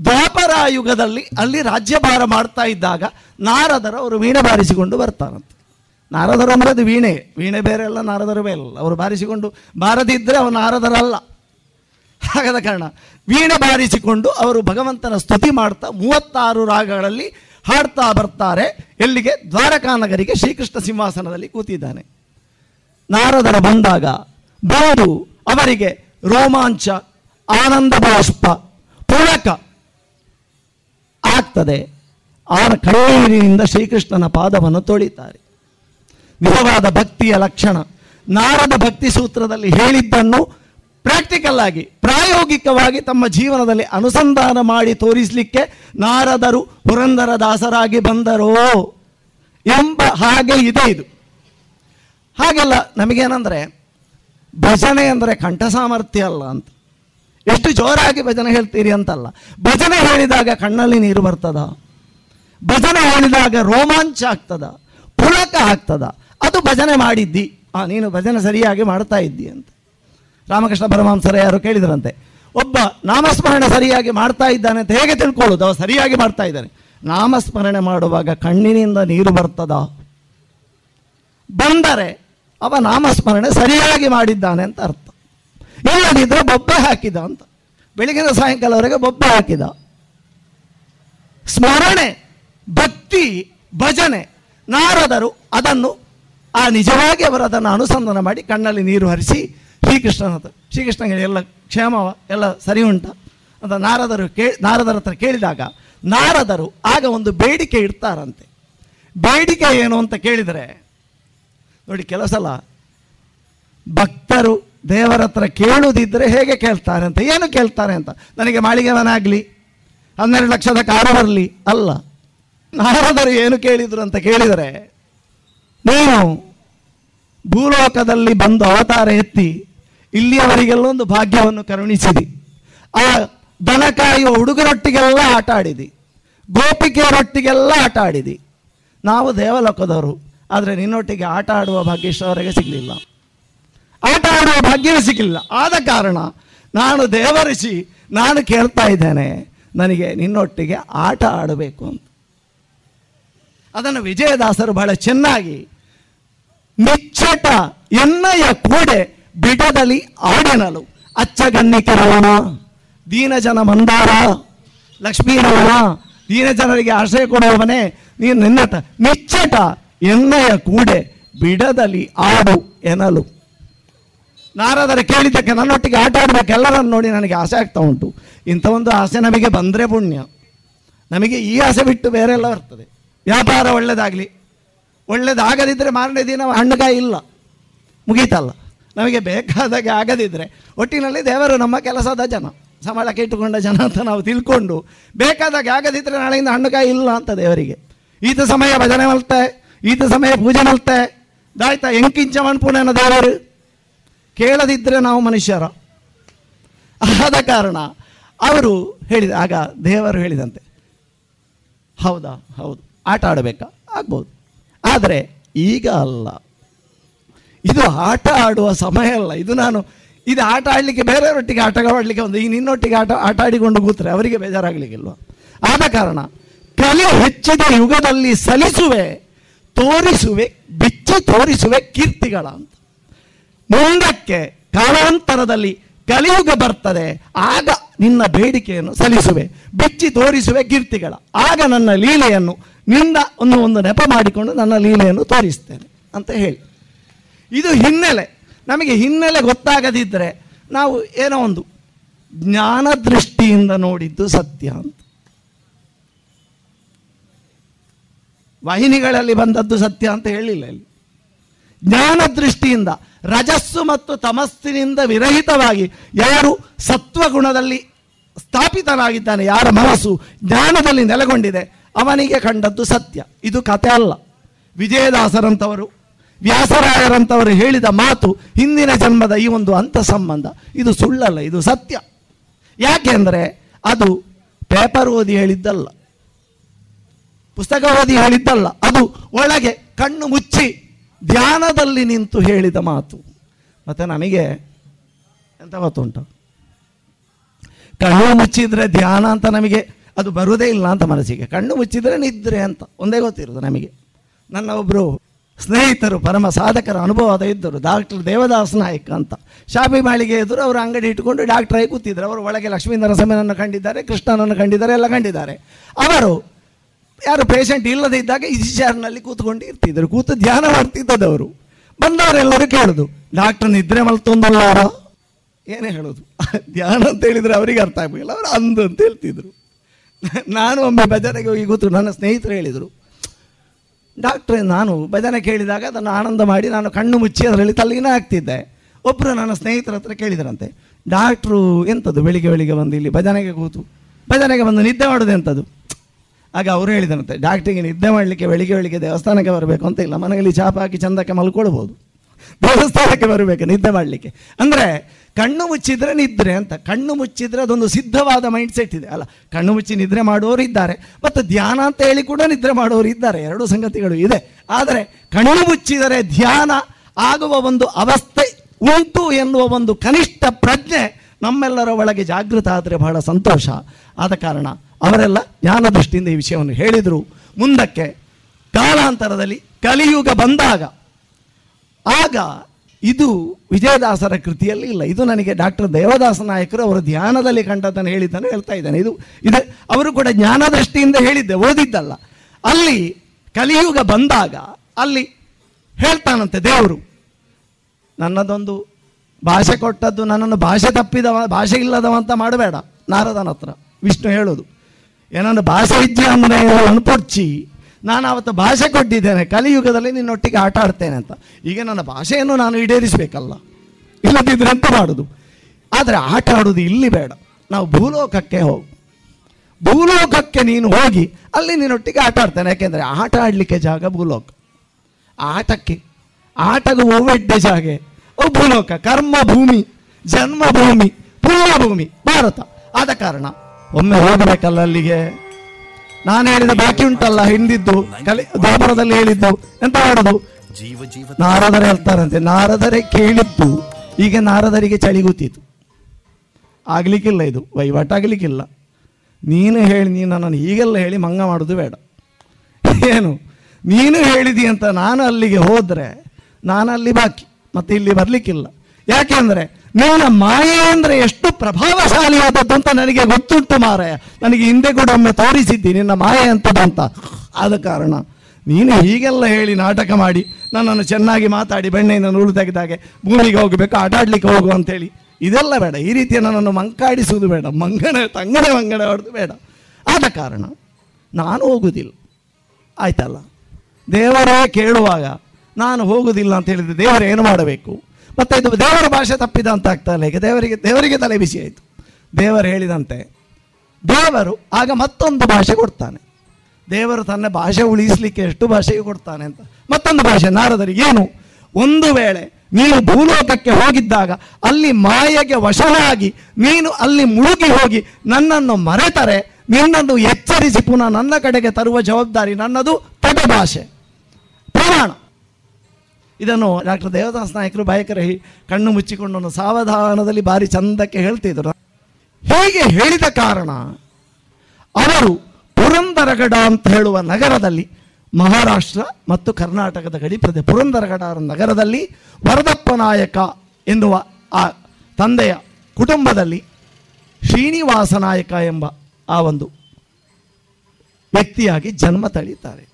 S2: ದ್ವಾಪರ ಯುಗದಲ್ಲಿ ಅಲ್ಲಿ ರಾಜ್ಯಭಾರ ಮಾಡ್ತಾ ಇದ್ದಾಗ ನಾರದರು ಅವರು ವೀಣೆ ಬಾರಿಸಿಕೊಂಡು ಬರ್ತಾರಂತೆ. ನಾರದರು ಅದು ವೀಣೆ ವೀಣೆ ಬೇರೆ ಅಲ್ಲ, ನಾರದರು ಬೇರೆ ಅಲ್ಲ. ಅವರು ಬಾರಿಸಿಕೊಂಡು ಬಾರದಿದ್ದರೆ ಅವನು ನಾರದರಲ್ಲ. ಹಾಗಾದ ಕಾರಣ ವೀಣೆ ಬಾರಿಸಿಕೊಂಡು ಅವರು ಭಗವಂತನ ಸ್ತುತಿ ಮಾಡ್ತಾ ಮೂವತ್ತಾರು ರಾಗಗಳಲ್ಲಿ ಹಾಡ್ತಾ ಬರ್ತಾರೆ. ಎಲ್ಲಿಗೆ? ದ್ವಾರಕಾನಗರಿಗೆ ಶ್ರೀಕೃಷ್ಣ ಸಿಂಹಾಸನದಲ್ಲಿ ಕೂತಿದ್ದಾನೆ. ನಾರದರ ಬಂದಾಗ, ಬಂದು ಅವರಿಗೆ ರೋಮಾಂಚ ಆನಂದ ಬಾಷ್ಪ, ಪೂರಕ ಆಗ್ತದೆ. ಆ ಕಣ್ಣೀರಿನಿಂದ ಶ್ರೀಕೃಷ್ಣನ ಪಾದವನ್ನು ತೊಳಿತಾರೆ. ವಿಧವಾದ ಭಕ್ತಿಯ ಲಕ್ಷಣ. ನಾರದ ಭಕ್ತಿ ಸೂತ್ರದಲ್ಲಿ ಹೇಳಿದ್ದನ್ನು ಪ್ರಾಕ್ಟಿಕಲ್ ಆಗಿ, ಪ್ರಾಯೋಗಿಕವಾಗಿ ತಮ್ಮ ಜೀವನದಲ್ಲಿ ಅನುಸಂಧಾನ ಮಾಡಿ ತೋರಿಸಲಿಕ್ಕೆ ನಾರದರು ಪುರಂದರ ದಾಸರಾಗಿ ಬಂದರೋ ಎಂಬ ಹಾಗೆ ಇದೆ ಇದು. ಹಾಗೆಲ್ಲ ನಮಗೇನಂದ್ರೆ ಭಜನೆ ಅಂದರೆ ಕಂಠ ಸಾಮರ್ಥ್ಯ ಅಲ್ಲ ಅಂತ. ಎಷ್ಟು ಜೋರಾಗಿ ಭಜನೆ ಹೇಳ್ತೀರಿ ಅಂತಲ್ಲ. ಭಜನೆ ಹೇಳಿದಾಗ ಕಣ್ಣಲ್ಲಿ ನೀರು ಬರ್ತದ? ಭಜನೆ ಹೇಳಿದಾಗ ರೋಮಾಂಚ ಆಗ್ತದ? ಪುಳಕ ಆಗ್ತದ? ಅದು ಭಜನೆ ಮಾಡಿದ್ದಿ. ಆ, ನೀನು ಭಜನೆ ಸರಿಯಾಗಿ ಮಾಡ್ತಾ ಇದ್ದಿ ಅಂತ. ರಾಮಕೃಷ್ಣ ಪರಮಾಂಸರ ಯಾರು ಕೇಳಿದ್ರಂತೆ. ಒಬ್ಬ ನಾಮಸ್ಮರಣೆ ಸರಿಯಾಗಿ ಮಾಡ್ತಾ ಇದ್ದಾನೆ ಅಂತ ಹೇಗೆ ತಿಳ್ಕೊಳ್ಳೋದು? ಅವ ಸರಿಯಾಗಿ ಮಾಡ್ತಾ ಇದ್ದಾನೆ. ನಾಮಸ್ಮರಣೆ ಮಾಡುವಾಗ ಕಣ್ಣಿನಿಂದ ನೀರು ಬರ್ತದ? ಬಂದರೆ ಅವ ನಾಮಸ್ಮರಣೆ ಸರಿಯಾಗಿ ಮಾಡಿದ್ದಾನೆ ಅಂತ ಅರ್ಥ. ಇಲ್ಲದಿದ್ದರೆ ಬೊಬ್ಬೆ ಹಾಕಿದ ಅಂತ. ಬೆಳಗಿನ ಸಾಯಂಕಾಲವರೆಗೆ ಬೊಬ್ಬೆ ಹಾಕಿದ. ಸ್ಮರಣೆ, ಭಕ್ತಿ, ಭಜನೆ, ನಾರದರು ಅದನ್ನು ಆ ನಿಜವಾಗಿ ಅವರು ಅದನ್ನು ಅನುಸಂಧಾನ ಮಾಡಿ ಕಣ್ಣಲ್ಲಿ ನೀರು ಹರಿಸಿ ಶ್ರೀಕೃಷ್ಣನ ಹತ್ರ ಶ್ರೀಕೃಷ್ಣನಿಗೆ ಎಲ್ಲ ಕ್ಷೇಮವ ಎಲ್ಲ ಸರಿ ಉಂಟ ಅಂತ ನಾರದರು ಕೇ, ನಾರದರ ಹತ್ರ ಕೇಳಿದಾಗ ನಾರದರು ಆಗ ಒಂದು ಬೇಡಿಕೆ ಇಡ್ತಾರಂತೆ. ಬೇಡಿಕೆ ಏನು ಅಂತ ಕೇಳಿದರೆ, ನೋಡಿ ಕೆಲವು ಭಕ್ತರು ದೇವರ ಹತ್ರ ಕೇಳುವುದಿದ್ದರೆ ಹೇಗೆ ಕೇಳ್ತಾರೆ ಅಂತ? ಏನು ಕೇಳ್ತಾರೆ ಅಂತ? ನನಗೆ ಮಾಳಿಗೆ ಮನೆ ಆಗಲಿ ಹನ್ನೆರಡು ಲಕ್ಷದ ಕಾರು ಬರಲಿ, ಅಲ್ಲ. ನಾರದರು ಏನು ಕೇಳಿದ್ರು ಅಂತ ಕೇಳಿದರೆ, ನೀನು ಭೂಲೋಕದಲ್ಲಿ ಬಂದು ಅವತಾರ ಎತ್ತಿ ಇಲ್ಲಿಯವರಿಗೆಲ್ಲ ಒಂದು ಭಾಗ್ಯವನ್ನು ಕರುಣಿಸಿದಿ. ಆ ದನ ಕಾಯುವ ಹುಡುಗರೊಟ್ಟಿಗೆಲ್ಲ ಆಟ ಆಡಿದಿ. ಗೋಪಿಕೆಯರೊಟ್ಟಿಗೆಲ್ಲ ಆಟ ಆಡಿದಿ. ನಾವು ದೇವಲೋಕದವರು, ಆದರೆ ನಿನ್ನೊಟ್ಟಿಗೆ ಆಟ ಆಡುವ ಭಾಗ್ಯ ಇಷ್ಟವರೆಗೆ ಸಿಗಲಿಲ್ಲ. ಆಟ ಆಡುವ ಭಾಗ್ಯವೇ ಸಿಕ್ಕಿಲ್ಲ. ಆದ ಕಾರಣ ನಾನು ದೇವರಿಸಿ ನಾನು ಕೇಳ್ತಾ ಇದ್ದೇನೆ, ನನಗೆ ನಿನ್ನೊಟ್ಟಿಗೆ ಆಟ ಆಡಬೇಕು ಅಂತ. ಅದನ್ನು ವಿಜಯದಾಸರು ಬಹಳ ಚೆನ್ನಾಗಿ ನಿಚ್ಚಟ ಎನ್ನಯ ಕೂಡೆ ಬಿಡದಲಿ ಆಡೆನಲು ದೀನ ದೀನಜನ ಮಂದಾರ ದೀನ ದೀನಜನರಿಗೆ ಆಶ್ರಯ ಕೊಡುವವನೇ ನೀನು ನಿನ್ನಟ ನಿಚ್ಚಟ ಎನ್ನಯ ಕೂಡೆ ಬಿಡದಲಿ ಆಡು ಎನಲು. ನಾರದರ ಕೇಳಿದ್ದಕ್ಕೆ ನನ್ನೊಟ್ಟಿಗೆ ಆಟ ಆಡಬೇಕು, ಎಲ್ಲರನ್ನು ನೋಡಿ ನನಗೆ ಆಸೆ ಆಗ್ತಾ ಉಂಟು. ಇಂಥ ಒಂದು ಆಸೆ ನಮಗೆ ಬಂದರೆ ಪುಣ್ಯ. ನಮಗೆ ಈ ಆಸೆ ಬಿಟ್ಟು ಬೇರೆ ಎಲ್ಲ ಬರ್ತದೆ. ವ್ಯಾಪಾರ ಒಳ್ಳೆಯದಾಗಲಿ ಒಳ್ಳೇದಾಗದಿದ್ದರೆ ಮಾರನೇ ದಿನ ಹಣ್ಣುಗಾಯಿ ಇಲ್ಲ. ಮುಗೀತಲ್ಲ. ನಮಗೆ ಬೇಕಾದಾಗೆ ಆಗದಿದ್ದರೆ ಒಟ್ಟಿನಲ್ಲಿ ದೇವರು ನಮ್ಮ ಕೆಲಸದ ಜನ, ಸಂಬಳಕ್ಕೆ ಇಟ್ಟುಕೊಂಡ ಜನ ಅಂತ ನಾವು ತಿಳ್ಕೊಂಡು, ಬೇಕಾದಾಗೆ ಆಗದಿದ್ದರೆ ನಾಳೆಯಿಂದ ಹಣ್ಣುಕಾಯಿ ಇಲ್ಲ ಅಂತ ದೇವರಿಗೆ. ಈತ ಸಮಯ ಭಜನೆ ಮಲ್ತೆ, ಈತ ಸಮಯ ಪೂಜೆ ಮಲ್ತೆ. ದಾಯ್ತಾ, ಎಂಕಿಂಚ ಮಣ್ಪುಣನ ದೇವರು. ಕೇಳದಿದ್ದರೆ ನಾವು ಮನುಷ್ಯರ. ಆದ ಕಾರಣ ಅವರು ಹೇಳಿದ, ಆಗ ದೇವರು ಹೇಳಿದಂತೆ. ಹೌದಾ? ಹೌದು. ಆಟ ಆಡಬೇಕಾ? ಆಗ್ಬೋದು. ಆದರೆ ಈಗ ಅಲ್ಲ. ಇದು ಆಟ ಆಡುವ ಸಮಯ ಅಲ್ಲ. ಇದು ನಾನು, ಇದು ಆಟ ಆಡಲಿಕ್ಕೆ ಬೇರೆಯವರೊಟ್ಟಿಗೆ ಆಟ ಆಡಲಿಕ್ಕೆ ಒಂದು, ಈ ನಿನ್ನೊಟ್ಟಿಗೆ ಆಟ ಆಟ ಆಡಿಕೊಂಡು ಕೂತ್ರೆ ಅವರಿಗೆ ಬೇಜಾರಾಗಲಿಕ್ಕಿಲ್ವ? ಆದ ಕಾರಣ ಕಲೆ ಹೆಚ್ಚಿದ ಯುಗದಲ್ಲಿ ಸಲಿಸುವೆ, ತೋರಿಸುವೆ, ಬಿಚ್ಚಿ ತೋರಿಸುವೆ ಕೀರ್ತಿಗಳ ಅಂತ ಮುಂದಕ್ಕೆ ಕಾಲಾಂತರದಲ್ಲಿ ಕಲಿಯುಗ ಬರ್ತದೆ, ಆಗ ನಿನ್ನ ಬೇಡಿಕೆಯನ್ನು ಸಲ್ಲಿಸುವೆ, ಬಿಚ್ಚಿ ತೋರಿಸುವೆ ಕೀರ್ತಿಗಳ. ಆಗ ನನ್ನ ಲೀಲೆಯನ್ನು, ನಿನ್ನ ಒಂದು ಒಂದು ನೆಪ ಮಾಡಿಕೊಂಡು ನನ್ನ ಲೀಲೆಯನ್ನು ತೋರಿಸ್ತೇನೆ ಅಂತ ಹೇಳಿ. ಇದು ಹಿನ್ನೆಲೆ. ನಮಗೆ ಹಿನ್ನೆಲೆ ಗೊತ್ತಾಗದಿದ್ದರೆ ನಾವು ಏನೋ ಒಂದು ಜ್ಞಾನ ದೃಷ್ಟಿಯಿಂದ ನೋಡಿದ್ದು ಸತ್ಯ ಅಂತ. ವಾಹಿನಿಗಳಲ್ಲಿ ಬಂದದ್ದು ಸತ್ಯ ಅಂತ ಹೇಳಿಲ್ಲ ಇಲ್ಲಿ. ಜ್ಞಾನ ದೃಷ್ಟಿಯಿಂದ ರಜಸ್ಸು ಮತ್ತು ತಮಸ್ಸಿನಿಂದ ವಿರಹಿತವಾಗಿ ಯಾರು ಸತ್ವಗುಣದಲ್ಲಿ ಸ್ಥಾಪಿತನಾಗಿದ್ದಾನೆ, ಯಾರ ಮನಸ್ಸು ಜ್ಞಾನದಲ್ಲಿ ನೆಲೆಗೊಂಡಿದೆ, ಅವನಿಗೆ ಕಂಡದ್ದು ಸತ್ಯ. ಇದು ಕತೆ ಅಲ್ಲ. ವಿಜಯದಾಸರಂಥವರು ವ್ಯಾಸರಾಯರಂಥವರು ಹೇಳಿದ ಮಾತು ಹಿಂದಿನ ಜನ್ಮದ ಈ ಒಂದು ಅಂತ ಸಂಬಂಧ. ಇದು ಸುಳ್ಳಲ್ಲ, ಇದು ಸತ್ಯ. ಯಾಕೆಂದರೆ ಅದು ಪೇಪರ್ ಓದಿ ಹೇಳಿದ್ದಲ್ಲ. ಪುಸ್ತಕ ಓದಿ ಹೇಳಿದ್ದಲ್ಲ. ಅದು ಒಳಗೆ ಕಣ್ಣು ಮುಚ್ಚಿ ಧ್ಯಾನದಲ್ಲಿ ನಿಂತು ಹೇಳಿದ ಮಾತು. ಮತ್ತೆ ನನಗೆ ಎಂತ ಗೊತ್ತುಂಟು? ಕಣ್ಣು ಮುಚ್ಚಿದ್ರೆ ಧ್ಯಾನ ಅಂತ ನಮಗೆ ಅದು ಬರುವುದೇ ಇಲ್ಲ ಅಂತ ಮನಸ್ಸಿಗೆ. ಕಣ್ಣು ಮುಚ್ಚಿದ್ರೆ ನಿದ್ರೆ ಅಂತ, ಒಂದೇ ಗೊತ್ತಿರೋದು ನಮಗೆ. ನನ್ನ ಒಬ್ಬರು ಸ್ನೇಹಿತರು, ಪರಮ ಸಾಧಕರ ಅನುಭವದ ಇದ್ದರು, ಡಾಕ್ಟರ್ ದೇವದಾಸ್ ನಾಯಕ್ ಅಂತ. ಶಾಪಿ ಮಾಳಿಗೆ ಎದುರು ಅವರು ಅಂಗಡಿ ಇಟ್ಟುಕೊಂಡು ಡಾಕ್ಟರ್ ಆಗಿ ಕೂತಿದ್ರು. ಅವರು ಒಳಗೆ ಲಕ್ಷ್ಮೀ ನರಸಿಂಹನನ್ನು ಕಂಡಿದ್ದಾರೆ, ಕೃಷ್ಣನನ್ನು ಕಂಡಿದ್ದಾರೆ, ಎಲ್ಲ ಕಂಡಿದ್ದಾರೆ. ಅವರು ಯಾರು ಪೇಷಂಟ್ ಇಲ್ಲದೆ ಇದ್ದಾಗ ಈ ಚೇರ್ನಲ್ಲಿ ಕೂತ್ಕೊಂಡು ಇರ್ತಿದ್ರು. ಕೂತು ಧ್ಯಾನ ಮಾಡ್ತಿದ್ದದವರು ಬಂದವರೆಲ್ಲರೂ ಕೇಳೋದು ಡಾಕ್ಟರ್ ನಿದ್ರೆ ಮಲ್ತೊಂದಲ್ಲಾರ ಏನೇ ಹೇಳೋದು. ಧ್ಯಾನ ಅಂತ ಹೇಳಿದ್ರೆ ಅವರಿಗೆ ಅರ್ಥ ಆಗಬೇಕಿಲ್ಲ. ಅವರು ಅಂದು ಅಂತ ಹೇಳ್ತಿದ್ರು. ನಾನು ಒಮ್ಮೆ ಭಜನೆಗೆ ಹೋಗಿ ಕೂತು ನನ್ನ ಸ್ನೇಹಿತರು ಹೇಳಿದರು ಡಾಕ್ಟ್ರೆ ನಾನು ಭಜನೆ ಕೇಳಿದಾಗ ಅದನ್ನು ಆನಂದ ಮಾಡಿ ನಾನು ಕಣ್ಣು ಮುಚ್ಚಿ ಅದರಲ್ಲಿ ತಲ್ಲಿನ ಆಗ್ತಿದ್ದೆ. ಒಬ್ಬರು ನನ್ನ ಸ್ನೇಹಿತರ ಹತ್ರ ಕೇಳಿದರಂತೆ ಡಾಕ್ಟ್ರು ಎಂಥದ್ದು ಬೆಳಿಗ್ಗೆ ಬೆಳಿಗ್ಗೆ ಬಂದು ಇಲ್ಲಿ ಭಜನೆಗೆ ಕೂತು, ಭಜನೆಗೆ ಬಂದು ನಿದ್ದೆ ಮಾಡೋದು ಎಂಥದ್ದು ಆಗ ಅವರು ಹೇಳಿದಂತೆ, ಡಾಕ್ಟ್ರಿಗೆ ನಿದ್ದೆ ಮಾಡಲಿಕ್ಕೆ, ಬೆಳಿಗ್ಗೆ ಬೆಳಿಗ್ಗೆ ದೇವಸ್ಥಾನಕ್ಕೆ ಬರಬೇಕು ಅಂತ ಇಲ್ಲ. ಮನೆಯಲ್ಲಿ ಚಾಪ ಹಾಕಿ ಚಂದಕ್ಕೆ ಮಲ್ಕೊಳ್ಬೋದು. ದೇವಸ್ಥಾನಕ್ಕೆ ಬರಬೇಕು ನಿದ್ದೆ ಮಾಡಲಿಕ್ಕೆ. ಅಂದರೆ ಕಣ್ಣು ಮುಚ್ಚಿದ್ರೆ ನಿದ್ರೆ ಅಂತ, ಕಣ್ಣು ಮುಚ್ಚಿದ್ರೆ ಅದೊಂದು ಸಿದ್ಧವಾದ ಮೈಂಡ್ ಸೆಟ್ ಇದೆ. ಅಲ್ಲ, ಕಣ್ಣು ಮುಚ್ಚಿ ನಿದ್ರೆ ಮಾಡುವವರು ಇದ್ದಾರೆ, ಮತ್ತು ಧ್ಯಾನ ಅಂತ ಹೇಳಿ ಕೂಡ ನಿದ್ರೆ ಮಾಡುವವರು ಇದ್ದಾರೆ. ಎರಡು ಸಂಗತಿಗಳು ಇದೆ. ಆದರೆ ಕಣ್ಣು ಮುಚ್ಚಿದರೆ ಧ್ಯಾನ ಆಗುವ ಒಂದು ಅವಸ್ಥೆ ಉಂಟು ಎನ್ನುವ ಒಂದು ಕನಿಷ್ಠ ಪ್ರಜ್ಞೆ ನಮ್ಮೆಲ್ಲರ ಒಳಗೆ ಜಾಗೃತ ಆದರೆ ಬಹಳ ಸಂತೋಷ. ಆದ ಕಾರಣ ಅವರೆಲ್ಲ ಜ್ಞಾನ ದೃಷ್ಟಿಯಿಂದ ಈ ವಿಷಯವನ್ನು ಹೇಳಿದರು. ಮುಂದಕ್ಕೆ ಕಾಲಾಂತರದಲ್ಲಿ ಕಲಿಯುಗ ಬಂದಾಗ ಆಗ ಇದು ವಿಜಯದಾಸರ ಕೃತಿಯಲ್ಲಿ ಇಲ್ಲ. ಇದು ನನಗೆ ಡಾಕ್ಟರ್ ದೇವದಾಸ ನಾಯಕರು ಅವರು ಧ್ಯಾನದಲ್ಲಿ ಕಂಡದ್ದನ್ನು ಹೇಳಿದ್ದನ್ನು ಹೇಳ್ತಾ ಇದ್ದಾನೆ. ಇದು ಇದು ಅವರು ಕೂಡ ಜ್ಞಾನ ದೃಷ್ಟಿಯಿಂದ ಹೇಳಿದ್ದೆ, ಓದಿದ್ದಲ್ಲ. ಅಲ್ಲಿ ಕಲಿಯುಗ ಬಂದಾಗ ಅಲ್ಲಿ ಹೇಳ್ತಾನಂತೆ ದೇವರು, ನನ್ನದೊಂದು ಭಾಷೆ ಕೊಟ್ಟದ್ದು ನನ್ನನ್ನು ಭಾಷೆ ತಪ್ಪಿದವ, ಭಾಷೆ ಇಲ್ಲದವ ಅಂತ ಮಾಡಬೇಡ, ನಾರದನ ಹತ್ರ. ವಿಷ್ಣು ಹೇಳೋದು, ಏನನ್ನು ಭಾಷೆ ವಿದ್ಯಾನ್ವಯವನ್ನು ಪೊಚ್ಚಿ ನಾನು ಅವತ್ತು ಭಾಷೆ ಕೊಟ್ಟಿದ್ದೇನೆ, ಕಲಿಯುಗದಲ್ಲಿ ನಿನ್ನೊಟ್ಟಿಗೆ ಆಟ ಆಡ್ತೇನೆ ಅಂತ. ಈಗ ನನ್ನ ಭಾಷೆಯನ್ನು ನಾನು ಈಡೇರಿಸಬೇಕಲ್ಲ, ಇಲ್ಲದಿದ್ರೆ ಅಂತ ಮಾಡೋದು? ಆದರೆ ಆಟ ಆಡೋದು ಇಲ್ಲಿ ಬೇಡ, ನಾವು ಭೂಲೋಕಕ್ಕೆ ಹೋಗು. ಭೂಲೋಕಕ್ಕೆ ನೀನು ಹೋಗಿ, ಅಲ್ಲಿ ನಿನ್ನೊಟ್ಟಿಗೆ ಆಟ ಆಡ್ತೇನೆ. ಯಾಕೆಂದರೆ ಆಟ ಆಡಲಿಕ್ಕೆ ಜಾಗ ಭೂಲೋಕ. ಆಟಕ್ಕೆ, ಆಟಗೂ ಒವ್ವೆಡ್ಡೆ ಜಾಗೆ. ಭೂಲೋಕ ಕರ್ಮ ಭೂಮಿ ಜನ್ಮ ಭೂಮಿ ಪೂರ್ವಭೂಮಿ ಭಾರತ. ಆದ ಕಾರಣ ಒಮ್ಮೆ ಹೋಗಬೇಕಲ್ಲ ಅಲ್ಲಿಗೆ? ನಾನು ಹೇಳಿದ ಬಾಕಿ ಉಂಟಲ್ಲ ಹಿಂದಿದ್ದು ಕಲಿ ದಾಪರದಲ್ಲಿ ಹೇಳಿದ್ದು ಎಂತ ಮಾಡೋದು?
S3: ಜೀವ ಜೀವ
S2: ನಾರದರೆ ಹೇಳ್ತಾರಂತೆ ನಾರದರೆ ಕೇಳಿದ್ದು ಈಗ ನಾರದರಿಗೆ ಚಳಿ ಗೊತ್ತಿತ್ತು. ಆಗ್ಲಿಕ್ಕಿಲ್ಲ ಇದು ವಹಿವಾಟಾಗಲಿಕ್ಕಿಲ್ಲ ನೀನು ಹೇಳಿ ನೀನು ನನ್ನನ್ನು ಹೀಗೆಲ್ಲ ಹೇಳಿ ಮಂಗ ಮಾಡೋದು ಬೇಡ. ಏನು? ನೀನು ಹೇಳಿದಿ ಅಂತ ನಾನು ಅಲ್ಲಿಗೆ ಹೋದರೆ ನಾನು ಅಲ್ಲಿ ಬಾಕಿ. ಮತ್ತೆ ಇಲ್ಲಿ ಬರಲಿಕ್ಕಿಲ್ಲ. ಯಾಕೆಂದರೆ ನಿನ್ನ ಮಾಯೆ ಅಂದರೆ ಎಷ್ಟು ಪ್ರಭಾವಶಾಲಿಯಾದದ್ದು ಅಂತ ನನಗೆ ಗೊತ್ತುಂಟು ಮಾರಾಯ ನನಗೆ ಹಿಂದೆ ಕೂಡ ಒಮ್ಮೆ ತೋರಿಸಿದ್ದಿ, ನಿನ್ನ ಮಾಯೆ ಅಂತದ್ದು ಅಂತ. ಆದ ಕಾರಣ, ನೀನು ಹೀಗೆಲ್ಲ ಹೇಳಿ ನಾಟಕ ಮಾಡಿ, ನನ್ನನ್ನು ಚೆನ್ನಾಗಿ ಮಾತಾಡಿ, ಬೆಣ್ಣೆಯಿಂದ ನೂಲು ತೆಗೆದಾಗೆ, ಭೂಮಿಗೆ ಹೋಗಬೇಕು, ಆಟಾಡ್ಲಿಕ್ಕೆ ಹೋಗು ಅಂತೇಳಿ. ಇದೆಲ್ಲ ಬೇಡ. ಈ ರೀತಿಯ ನನ್ನನ್ನು ಮಂಕಾಡಿಸುವುದು ಬೇಡ. ಮಂಗನೆ, ತಂಗನೆ ಮಂಗನೆ ಹೊಡೆದು ಬೇಡ. ಆದ ಕಾರಣ, ನಾನು ಹೋಗುವುದಿಲ್ಲ. ಆಯ್ತಲ್ಲ? ದೇವರೇ ಕೇಳುವಾಗ ನಾನು ಹೋಗುವುದಿಲ್ಲ ಅಂತ ಹೇಳಿದ್ರೆ ದೇವರು ಏನು ಮಾಡಬೇಕು? ಮತ್ತೆ ಇದು ದೇವರ ಭಾಷೆ ತಪ್ಪಿದ ಅಂತ ಆಗ್ತಲ್ಲ ಈಗ ದೇವರಿಗೆ ದೇವರಿಗೆ ತಲೆ ಬಿಸಿ ಆಯಿತು. ದೇವರು ಹೇಳಿದಂತೆ, ದೇವರು ಆಗ ಮತ್ತೊಂದು ಭಾಷೆ ಕೊಡ್ತಾನೆ. ದೇವರು ತನ್ನ ಭಾಷೆ ಉಳಿಸಲಿಕ್ಕೆ ಎಷ್ಟು ಭಾಷೆಗೆ ಕೊಡ್ತಾನೆ ಅಂತ. ಮತ್ತೊಂದು ಭಾಷೆ ನಾರದರಿಗೆ ಏನು? ಒಂದು ವೇಳೆ ನೀನು ಭೂಲೋಕಕ್ಕೆ ಹೋಗಿದ್ದಾಗ ಅಲ್ಲಿ ಮಾಯೆಗೆ ವಶನಾಗಿ ನೀನು ಅಲ್ಲಿ ಮುಳುಗಿ ಹೋಗಿ ನನ್ನನ್ನು ಮರೆತರೆ, ನಿನ್ನನ್ನು ಎಚ್ಚರಿಸಿ ಪುನಃ ನನ್ನ ಕಡೆಗೆ ತರುವ ಜವಾಬ್ದಾರಿ ನನ್ನದು ತಟ ಭಾಷೆ ಪ್ರಮಾಣ. ಇದನ್ನು ಡಾಕ್ಟರ್ ದೇವದಾಸ್ ನಾಯಕರು ಬಾಯಕರಹಿ ಕಣ್ಣು ಮುಚ್ಚಿಕೊಂಡು ಸಾವಧಾನದಲ್ಲಿ ಭಾರಿ ಚಂದಕ್ಕೆ ಹೇಳ್ತಿದ್ರು. ಹೇಗೆ ಹೇಳಿದ ಕಾರಣ, ಅವರು ಪುರಂದರಗಡ ಅಂತ ಹೇಳುವ ನಗರದಲ್ಲಿ, ಮಹಾರಾಷ್ಟ್ರ ಮತ್ತು ಕರ್ನಾಟಕದ ಗಡಿ ಪ್ರದೇಶ, ಪುರಂದರಗಡ ನಗರದಲ್ಲಿ ವರದಪ್ಪ ನಾಯಕ ಎನ್ನುವ ಆ ತಂದೆಯ ಕುಟುಂಬದಲ್ಲಿ ಶ್ರೀನಿವಾಸ ನಾಯಕ ಎಂಬ ಆ ಒಂದು ವ್ಯಕ್ತಿಯಾಗಿ ಜನ್ಮ ತಳೀತಾರೆ.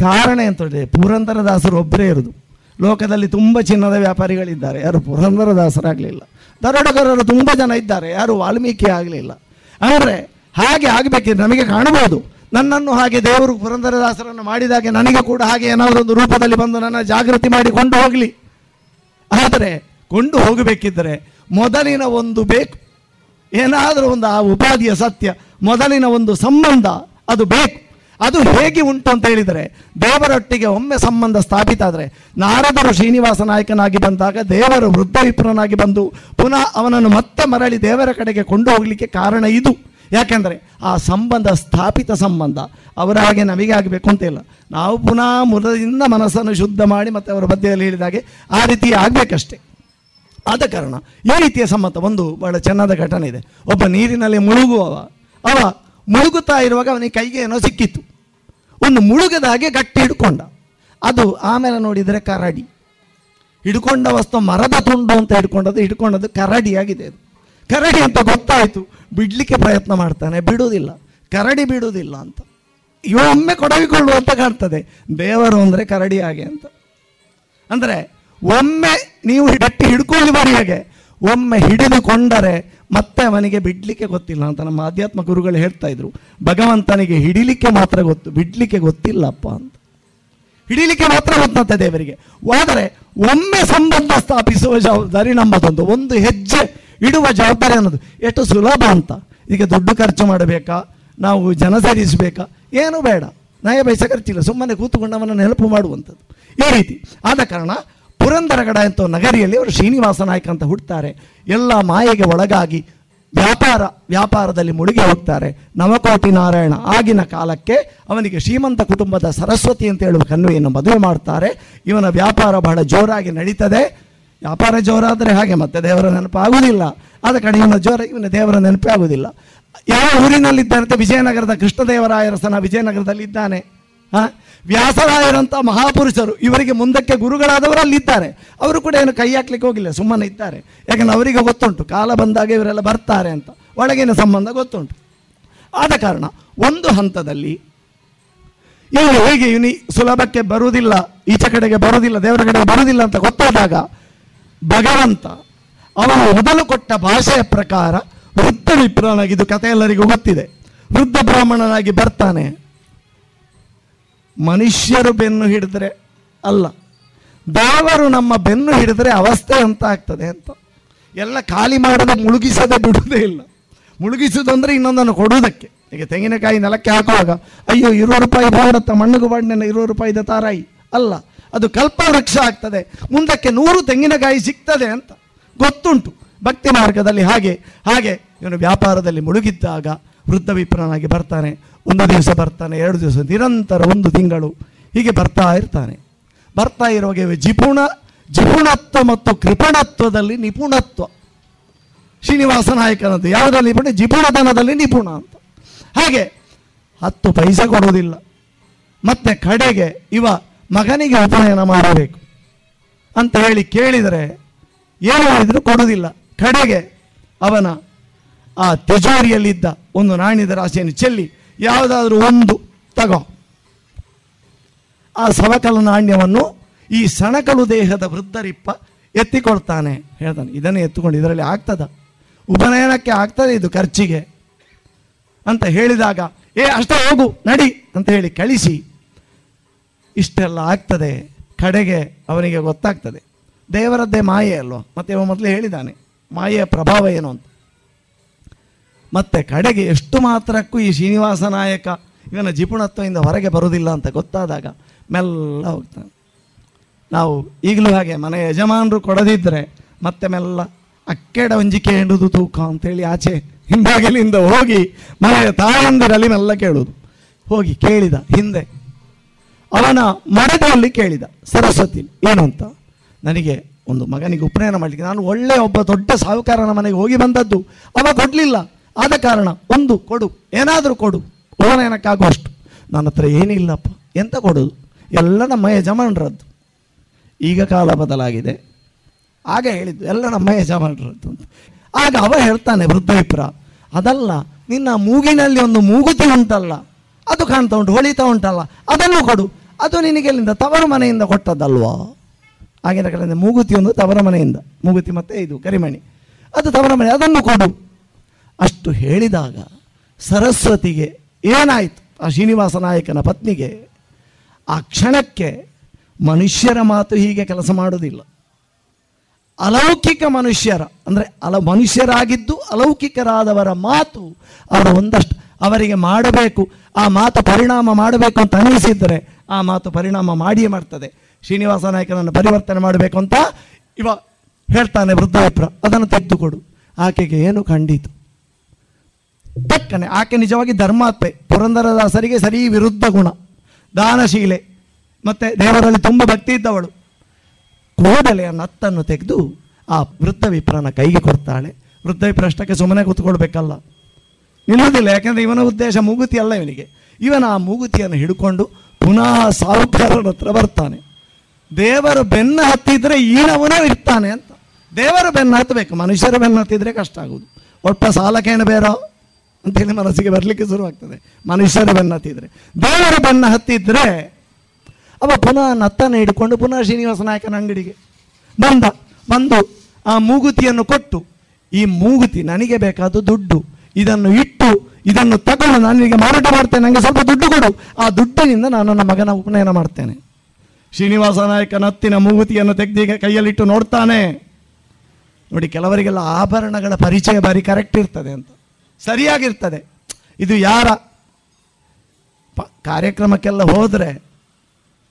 S2: ಕಾರಣ ಎಂತ ಪುರಂದರದಾಸರು ಒಬ್ಬರೇ ಇರೋದು. ಲೋಕದಲ್ಲಿ ತುಂಬ ಚಿನ್ನದ ವ್ಯಾಪಾರಿಗಳಿದ್ದಾರೆ. ಯಾರು ಪುರಂದರದಾಸರಾಗಲಿಲ್ಲ. ದರೋಡಗಾರರು ತುಂಬ ಜನ ಇದ್ದಾರೆ. ಯಾರು ವಾಲ್ಮೀಕಿ ಆಗಲಿಲ್ಲ. ಆದರೆ ಹಾಗೆ ಆಗಬೇಕಿದ್ರೆ ನಮಗೆ ಕಾಣಬಹುದು. ನನ್ನನ್ನು ಹಾಗೆ ದೇವರು ಪುರಂದರದಾಸರನ್ನು ಮಾಡಿದಾಗೆ ನನಗೆ ಕೂಡ ಹಾಗೆ ಏನಾದರೂ ಒಂದು ರೂಪದಲ್ಲಿ ಬಂದು ನನ್ನ ಜಾಗೃತಿ ಮಾಡಿ ಕೊಂಡು ಹೋಗಲಿ. ಆದರೆ ಕೊಂಡು ಹೋಗಬೇಕಿದ್ದರೆ ಮೊದಲಿನ ಒಂದು ಬೇಕು. ಏನಾದರೂ ಒಂದು ಆ ಉಪಾಧಿಯ ಸತ್ಯ, ಮೊದಲಿನ ಒಂದು ಸಂಬಂಧ ಅದು ಬೇಕು. ಅದು ಹೇಗೆ ಉಂಟು ಅಂತ ಹೇಳಿದರೆ, ದೇವರೊಟ್ಟಿಗೆ ಒಮ್ಮೆ ಸಂಬಂಧ ಸ್ಥಾಪಿತ ಆದರೆ ನಾರದರು ಶ್ರೀನಿವಾಸ ನಾಯಕನಾಗಿ ಬಂದಾಗ ದೇವರು ವೃದ್ಧ ವಿಪ್ರನಾಗಿ ಬಂದು ಪುನಃ ಅವನನ್ನು ಮತ್ತೆ ಮರಳಿ ದೇವರ ಕಡೆಗೆ ಕೊಂಡು ಹೋಗಲಿಕ್ಕೆ ಕಾರಣ ಇದು. ಯಾಕೆಂದರೆ ಆ ಸಂಬಂಧ ಸ್ಥಾಪಿತ ಸಂಬಂಧ ಅವರ ಹಾಗೆ ನಮಗೆ ಆಗಬೇಕು ಅಂತ ಇಲ್ಲ. ನಾವು ಪುನಃ ಮೂಲದಿಂದ ಮನಸ್ಸನ್ನು ಶುದ್ಧ ಮಾಡಿ ಮತ್ತೆ ಅವರ ಮಧ್ಯದಲ್ಲಿ ಹೇಳಿದಾಗೆ ಆ ರೀತಿ ಆಗಬೇಕಷ್ಟೆ. ಆದ ಕಾರಣ ಈ ರೀತಿಯ ಸಂಬಂಧ ಒಂದು ಬಹಳ ಚೆನ್ನಾದ ಘಟನೆ ಇದೆ. ಒಬ್ಬ ನೀರಿನಲ್ಲಿ ಮುಳುಗುವವ. ಅವ ಮುಳುಗುತ್ತಾ ಇರುವಾಗ ಅವನಿಗೆ ಕೈಗೆ ಏನೋ ಸಿಕ್ಕಿತ್ತು. ಒಂದು ಮುಳುಗದ ಹಾಗೆ ಗಟ್ಟಿ ಹಿಡ್ಕೊಂಡ. ಅದು ಆಮೇಲೆ ನೋಡಿದರೆ ಕರಡಿ. ಹಿಡ್ಕೊಂಡ ವಸ್ತು ಮರದ ತುಂಡು ಅಂತ ಹಿಡ್ಕೊಂಡದ್ದು ಹಿಡ್ಕೊಂಡದ್ದು ಕರಡಿಯಾಗಿದೆ ಅದು. ಕರಡಿ ಅಂತ ಗೊತ್ತಾಯಿತು. ಬಿಡಲಿಕ್ಕೆ ಪ್ರಯತ್ನ ಮಾಡ್ತಾನೆ, ಬಿಡುವುದಿಲ್ಲ. ಕರಡಿ ಬಿಡುವುದಿಲ್ಲ ಅಂತ. ಇವ ಒಮ್ಮೆ ಕೊಡವಿಕೊಳ್ಳುವಂತ ಕಾಣ್ತದೆ. ದೇವರು ಅಂದರೆ ಕರಡಿ ಹಾಗೆ ಅಂತ. ಅಂದರೆ ಒಮ್ಮೆ ನೀವು ಗಟ್ಟಿ ಹಿಡ್ಕೊಳ್ಳಿ ಹಾಗೆ ಒಮ್ಮೆ ಹಿಡಿದುಕೊಂಡರೆ ಮತ್ತೆ ಅವನಿಗೆ ಬಿಡಲಿಕ್ಕೆ ಗೊತ್ತಿಲ್ಲ ಅಂತ ನಮ್ಮ ಆಧ್ಯಾತ್ಮ ಗುರುಗಳು ಹೇಳ್ತಾ ಇದ್ರು. ಭಗವಂತನಿಗೆ ಹಿಡಿಲಿಕ್ಕೆ ಮಾತ್ರ ಗೊತ್ತು, ಬಿಡಲಿಕ್ಕೆ ಗೊತ್ತಿಲ್ಲಪ್ಪ ಅಂತ. ಹಿಡಿಲಿಕ್ಕೆ ಮಾತ್ರ ಗೊತ್ತಂತೆ ದೇವರಿಗೆ. ಆದರೆ ಒಮ್ಮೆ ಸಂಬಂಧ ಸ್ಥಾಪಿಸುವ ಜವಾಬ್ದಾರಿ ನಮ್ಮದೊಂದು. ಒಂದು ಹೆಜ್ಜೆ ಇಡುವ ಜವಾಬ್ದಾರಿ ಅನ್ನೋದು. ಎಷ್ಟು ಸುಲಭ ಅಂತ. ಈಗ ದುಡ್ಡು ಖರ್ಚು ಮಾಡಬೇಕಾ? ನಾವು ಜನ ಸೇರಿಸಬೇಕಾ? ಏನು ಬೇಡ. ನಯ ಬಯಸ ಖರ್ಚಿಲ್ಲ. ಸುಮ್ಮನೆ ಕೂತುಕೊಂಡು ಅವನನ್ನು ಹೆಲ್ಪ್ ಮಾಡುವಂಥದ್ದು. ಈ ರೀತಿ. ಆದ ಕಾರಣ ಪುರಂದರಗಡ ಅಂತ ನಗರಿಯಲ್ಲಿ ಅವರು ಶ್ರೀನಿವಾಸ ನಾಯಕ ಅಂತ ಹುಡ್ತಾರೆ. ಎಲ್ಲ ಮಾಯೆಗೆ ಒಳಗಾಗಿ ವ್ಯಾಪಾರ, ವ್ಯಾಪಾರದಲ್ಲಿ ಮುಳುಗಿ ಹೋಗ್ತಾರೆ. ನವಕೋಟಿ ನಾರಾಯಣ ಆಗಿನ ಕಾಲಕ್ಕೆ ಅವನಿಗೆ ಶ್ರೀಮಂತ ಕುಟುಂಬದ ಸರಸ್ವತಿ ಅಂತ ಹೇಳುವ ಕನ್ವೆಯನ್ನು ಮದುವೆ ಮಾಡ್ತಾರೆ. ಇವನ ವ್ಯಾಪಾರ ಬಹಳ ಜೋರಾಗಿ ನಡೀತದೆ. ವ್ಯಾಪಾರ ಜೋರಾದರೆ ಹಾಗೆ, ಮತ್ತೆ ದೇವರ ನೆನಪು ಆಗುವುದಿಲ್ಲ ಆದ ಕಡೆ ಇವನ ಜೋರ, ಇವನ ದೇವರ ನೆನಪೇ ಆಗುವುದಿಲ್ಲ. ಯಾವ ಊರಿನಲ್ಲಿದ್ದಾನೆ ವಿಜಯನಗರದ ಕೃಷ್ಣದೇವರಾಯರಸನ ವಿಜಯನಗರದಲ್ಲಿ ಇದ್ದಾನೆ ಹಾ? ವ್ಯಾಸರಾಯರಂತ ಮಹಾಪುರುಷರು, ಇವರಿಗೆ ಮುಂದಕ್ಕೆ ಗುರುಗಳಾದವರು ಅಲ್ಲಿದ್ದಾರೆ ಅವರು ಕೂಡ ಏನು ಕೈ ಹಾಕ್ಲಿಕ್ಕೆ ಹೋಗಿಲ್ಲ, ಸುಮ್ಮನೆ ಇದ್ದಾರೆ. ಯಾಕಂದ್ರೆ ಅವರಿಗೆ ಗೊತ್ತುಂಟು, ಕಾಲ ಬಂದಾಗ ಇವರೆಲ್ಲ ಬರ್ತಾರೆ ಅಂತ. ಒಳಗಿನ ಸಂಬಂಧ ಗೊತ್ತುಂಟು. ಆದ ಕಾರಣ ಒಂದು ಹಂತದಲ್ಲಿ ಇವರು ಹೇಗೆ ಇವನಿ ಸುಲಭಕ್ಕೆ ಬರುವುದಿಲ್ಲ, ಈಚೆ ಕಡೆಗೆ ಬರುವುದಿಲ್ಲ, ದೇವರ ಕಡೆಗೆ ಬರುವುದಿಲ್ಲ ಅಂತ ಗೊತ್ತಾದಾಗ ಭಗವಂತ ಅವನು ಮೊದಲು ಕೊಟ್ಟ ಭಾಷೆಯ ಪ್ರಕಾರ ವೃದ್ಧ ವಿಪ್ರನಾಗಿದ್ದು ಕಥೆ ಎಲ್ಲರಿಗೂ ಗೊತ್ತಿದೆ. ವೃದ್ಧ ಬ್ರಾಹ್ಮಣನಾಗಿ ಬರ್ತಾನೆ. ಮನುಷ್ಯರು ಬೆನ್ನು ಹಿಡಿದ್ರೆ ಅಲ್ಲ. ದೇವರು ನಮ್ಮ ಬೆನ್ನು ಹಿಡಿದ್ರೆ ಅವಸ್ಥೆ ಅಂತ ಆಗ್ತದೆ ಅಂತ. ಎಲ್ಲ ಖಾಲಿ ಮಾಡದೆ ಮುಳುಗಿಸದೆ ಬಿಡುವುದೇ ಇಲ್ಲ. ಮುಳುಗಿಸುವುದಂದ್ರೆ ಇನ್ನೊಂದನ್ನು ಕೊಡುವುದಕ್ಕೆ. ಈಗ ತೆಂಗಿನಕಾಯಿ ನೆಲಕ್ಕೆ ಹಾಕುವಾಗ, ಅಯ್ಯೋ ಇರುವ ರೂಪಾಯಿ ಭಾರತ ಮಣ್ಣುಗು ಬಣ್ಣನ ಇರುವ ರೂಪಾಯಿದ ತಾರಾಯಿ. ಅಲ್ಲ, ಅದು ಕಲ್ಪವೃಕ್ಷ ಆಗ್ತದೆ. ಮುಂದಕ್ಕೆ ನೂರು ತೆಂಗಿನಕಾಯಿ ಸಿಗ್ತದೆ ಅಂತ ಗೊತ್ತುಂಟು. ಭಕ್ತಿ ಮಾರ್ಗದಲ್ಲಿ ಹಾಗೆ ಹಾಗೆ ಇವನು ವ್ಯಾಪಾರದಲ್ಲಿ ಮುಳುಗಿದ್ದಾಗ ವೃದ್ಧ ವಿಪ್ರನಾಗಿ ಬರ್ತಾನೆ. ಒಂದು ದಿವಸ ಬರ್ತಾನೆ, ಎರಡು ದಿವಸ, ನಿರಂತರ ಒಂದು ತಿಂಗಳು ಹೀಗೆ ಬರ್ತಾ ಇರ್ತಾನೆ. ಬರ್ತಾ ಇರುವಾಗ ಜಿಪುಣ ಜಿಪುಣತ್ವ ಮತ್ತು ಕೃಪಣತ್ವದಲ್ಲಿ ನಿಪುಣತ್ವ. ಶ್ರೀನಿವಾಸ ನಾಯಕನದ್ದು. ಯಾವುದರಲ್ಲಿ ನಿಪುಣ? ಜಿಪುಣತನದಲ್ಲಿ ನಿಪುಣ ಅಂತ. ಹಾಗೆ ಹತ್ತು ಪೈಸೆ ಕೊಡುವುದಿಲ್ಲ. ಮತ್ತೆ ಕಡೆಗೆ ಇವ ಮಗನಿಗೆ ಉಪನಯನ ಮಾಡಬೇಕು. ಅಂತ ಹೇಳಿ ಕೇಳಿದರೆ ಏನು ಮಾಡಿದ್ರು ಕೊಡುವುದಿಲ್ಲ. ಕಡೆಗೆ ಅವನ ಆ ತಿಜೋರಿಯಲ್ಲಿದ್ದ ಒಂದು ನಾಣ್ಯದ ರಾಶಿಯನ್ನು ಚೆಲ್ಲಿ ಯಾವುದಾದ್ರೂ ಒಂದು, ತಗೋ. ಆ ಸವಕಲ ನಾಣ್ಯವನ್ನು ಈ ಸಣಕಲು ದೇಹದ ವೃದ್ಧರಿಪ್ಪ ಎತ್ತಿಕೊಳ್ತಾನೆ ಹೇಳ್ತಾನೆ, ಇದನ್ನೇ ಎತ್ತುಕೊಂಡು ಇದರಲ್ಲಿ ಆಗ್ತದ. ಉಪನಯನಕ್ಕೆ ಆಗ್ತದೆ ಇದು ಖರ್ಚಿಗೆ. ಅಂತ ಹೇಳಿದಾಗ, ಏ, ಅಷ್ಟೇ ಹೋಗು, ನಡಿ ಅಂತ ಹೇಳಿ ಕಳಿಸಿ. ಇಷ್ಟೆಲ್ಲ ಆಗ್ತದೆ, ಕಡೆಗೆ ಅವನಿಗೆ ಗೊತ್ತಾಗ್ತದೆ. ದೇವರದ್ದೇ ಮಾಯೆ ಅಲ್ವ? ಮತ್ತೆ ಮೊದಲೇ ಹೇಳಿದ್ದಾನೆ, ಮಾಯೆಯ ಪ್ರಭಾವ ಏನು ಅಂತ. ಮತ್ತೆ ಕಡೆಗೆ ಎಷ್ಟು ಮಾತ್ರಕ್ಕೂ ಈ ಶ್ರೀನಿವಾಸ ನಾಯಕ ಇವನ ಜಿಪುಣತ್ವದಿಂದ ಹೊರಗೆ ಬರುವುದಿಲ್ಲ ಅಂತ ಗೊತ್ತಾದಾಗ ಮೆಲ್ಲ ಹೋಗ್ತಾನೆ. ನಾವು ಈಗಲೂ ಹಾಗೆ ಮನೆ ಯಜಮಾನರು ಕೊಡದಿದ್ದರೆ ಮತ್ತೆ ಮೆಲ್ಲ ಅಕ್ಕೆಡ ಒಂಜಿಕೆ ಹಿಡಿದು ತೂಕ ಅಂತೇಳಿ ಆಚೆ ಹಿಂಬಾಗಿಲಿಂದ ಹೋಗಿ ಮನೆಯ ತಾಯಂದಿರಲ್ಲಿ ಮೆಲ್ಲ ಕೇಳುವುದು. ಹೋಗಿ ಕೇಳಿದ ಹಿಂದೆ, ಅವನ ಮಡದಲ್ಲಿ ಕೇಳಿದ, ಸರಸ್ವತಿ ಏನು ಅಂತ? ನನಗೆ ಒಂದು ಮಗನಿಗೆ ಉಪನಯನ ಮಾಡಲಿಕ್ಕೆ, ನಾನು ಒಳ್ಳೆಯ ಒಬ್ಬ ದೊಡ್ಡ ಸಾಹುಕಾರನ ಮನೆಗೆ ಹೋಗಿ ಬಂದದ್ದು, ಅವ ಕೊಡಲಿಲ್ಲ. ಆದ ಕಾರಣ ಒಂದು ಕೊಡು, ಏನಾದರೂ ಕೊಡು. ಉಪನಯನಕ್ಕಾಗುವಷ್ಟು ನನ್ನ ಹತ್ರ ಏನಿಲ್ಲಪ್ಪ ಎಂತ ಕೊಡೋದು? ಎಲ್ಲ ನಮ್ಮ ಯಜಮಾನರದ್ದು. ಈಗ ಕಾಲ ಬದಲಾಗಿದೆ. ಆಗ ಹೇಳಿದ್ದು, ಎಲ್ಲ ನಮ್ಮ ಯಜಮಾನರದ್ದು ಆಗ ಅವ ಹೇಳ್ತಾನೆ ವೃದ್ಧವಿಪ್ರ ಅದಲ್ಲ, ನಿನ್ನ ಮೂಗಿನಲ್ಲಿ ಒಂದು ಮೂಗುತಿ ಉಂಟಲ್ಲ. ಅದು ಕಾಣ್ತಾ ಉಂಟು, ಹೊಳಿತಾ ಉಂಟಲ್ಲ. ಅದನ್ನು ಕೊಡು. ಅದು ನಿನಗೆ ಎಲ್ಲಿಂದ ತವರು ಮನೆಯಿಂದ ಕೊಟ್ಟದ್ದಲ್ವಾ? ಆಗಿನ ಕಡೆಯಿಂದ ಮೂಗುತಿ ಒಂದು ತವರ ಮನೆಯಿಂದ. ಮೂಗುತಿ ಮತ್ತೆ ಇದು, ಕರಿಮಣಿ. ಅದು ತವರ ಮನೆ, ಅದನ್ನು ಕೊಡು. ಅಷ್ಟು ಹೇಳಿದಾಗ ಸರಸ್ವತಿಗೆ ಏನಾಯಿತು? ಆ ಶ್ರೀನಿವಾಸ ನಾಯಕನ ಪತ್ನಿಗೆ. ಆ ಕ್ಷಣಕ್ಕೆ ಮನುಷ್ಯರ ಮಾತು ಹೀಗೆ ಕೆಲಸ ಮಾಡೋದಿಲ್ಲ ಅಲೌಕಿಕ ಮನುಷ್ಯರ, ಅಂದರೆ ಅಲ ಮನುಷ್ಯರಾಗಿದ್ದು ಅಲೌಕಿಕರಾದವರ ಮಾತು ಅವರ ಒಂದಷ್ಟು ಅವರಿಗೆ ಮಾಡಬೇಕು, ಆ ಮಾತು ಪರಿಣಾಮ ಮಾಡಬೇಕು ಅಂತ ಅನಿಸಿದರೆ ಆ ಮಾತು ಪರಿಣಾಮ ಮಾಡಿಯೇ ಮಾಡ್ತದೆ. ಶ್ರೀನಿವಾಸ ನಾಯಕನನ್ನು ಪರಿವರ್ತನೆ ಮಾಡಬೇಕು ಅಂತ ಇವ ಹೇಳ್ತಾನೆ ವೃದ್ಧಾಪ್ರ. ಅದನ್ನು ತೆಗೆದುಕೊಡು. ಆಕೆಗೆ ಏನು ಖಂಡಿತು ತಕ್ಕನೆ ಆಕೆ ನಿಜವಾಗಿ ಧರ್ಮಾತ್ಮೆ. ಪುರಂದರದಾಸರಿಗೆ ಸರಿ ವಿರುದ್ಧ ಗುಣ. ದಾನಶೀಲೆ. ಮತ್ತು ದೇವರಲ್ಲಿ ತುಂಬ ಭಕ್ತಿ ಇದ್ದವಳು. ಕೂಡಲೇ ನತ್ತನ್ನು ತೆಗೆದು ಆ ವೃದ್ಧ ವಿಪ್ರನ ಕೈಗೆ ಕೊಡ್ತಾಳೆ. ವೃದ್ಧ ವಿಪ್ರಷ್ಟಕ್ಕೆ ಸುಮ್ಮನೆ ಕೂತ್ಕೊಳ್ಬೇಕಲ್ಲ. ನಿಲ್ಲುವುದಿಲ್ಲ. ಯಾಕೆಂದರೆ ಇವನ ಉದ್ದೇಶ ಮೂಗುತಿ ಅಲ್ಲ ಇವನಿಗೆ. ಇವನ ಆ ಮೂಗುತಿಯನ್ನು ಹಿಡ್ಕೊಂಡು ಪುನಃ ಸಾಹುಕಾರನ ಹತ್ರ ಬರ್ತಾನೆ. ದೇವರು ಬೆನ್ನು ಹತ್ತಿದ್ರೆ ಈಣವನೇ ಇರ್ತಾನೆ ಅಂತ. ದೇವರು ಬೆನ್ನು ಹತ್ತಬೇಕು. ಮನುಷ್ಯರ ಬೆನ್ನು ಹತ್ತಿದ್ರೆ ಕಷ್ಟ ಆಗುವುದು. ಒಟ್ಟ ಸಾಲಕ್ಕೇನು ಬೇರೋ? ಅಂತೇಳಿ ಮನಸ್ಸಿಗೆ ಬರಲಿಕ್ಕೆ ಶುರುವಾಗ್ತದೆ. ಮನುಷ್ಯರ ಬೆನ್ನ ಹತ್ತಿದ್ರೆ. ದೇವರ ಬೆನ್ನ ಹತ್ತಿದ್ರೆ, ಅವ ಪುನಃ ನತ್ತನ ಹಿಡ್ಕೊಂಡು ಪುನಃ ಶ್ರೀನಿವಾಸ ನಾಯಕನ ಅಂಗಡಿಗೆ ಬಂದ. ಬಂದು ಆ ಮೂಗುತಿಯನ್ನು ಕೊಟ್ಟು, ಈ ಮೂಗುತಿ ನನಗೆ ಬೇಕಾದ ದುಡ್ಡು, ಇದನ್ನು ಇಟ್ಟು, ಇದನ್ನು ತಗೊಂಡು ನಾನು ನಿನಗೆ ಮಾರಾಟ ಮಾಡ್ತೇನೆ ನನಗೆ ಸ್ವಲ್ಪ ದುಡ್ಡು ಕೊಡು. ಆ ದುಡ್ಡಿನಿಂದ ನಾನು ನನ್ನ ಮಗನ ಉಪನಯನ ಮಾಡ್ತೇನೆ. ಶ್ರೀನಿವಾಸ ನಾಯಕ ನತ್ತಿನ ಮೂಗುತಿಯನ್ನು ತೆಗೆದು ಕೈಯಲ್ಲಿಟ್ಟು ನೋಡ್ತಾನೆ. ನೋಡಿ, ಕೆಲವರಿಗೆಲ್ಲ ಆಭರಣಗಳ ಪರಿಚಯ ಬಾರಿ ಕರೆಕ್ಟ್ ಇರ್ತದೆ ಅಂತ. ಸರಿಯಾಗಿರ್ತದೆ. ಇದು ಯಾರ? ಕಾರ್ಯಕ್ರಮಕ್ಕೆಲ್ಲ ಹೋದರೆ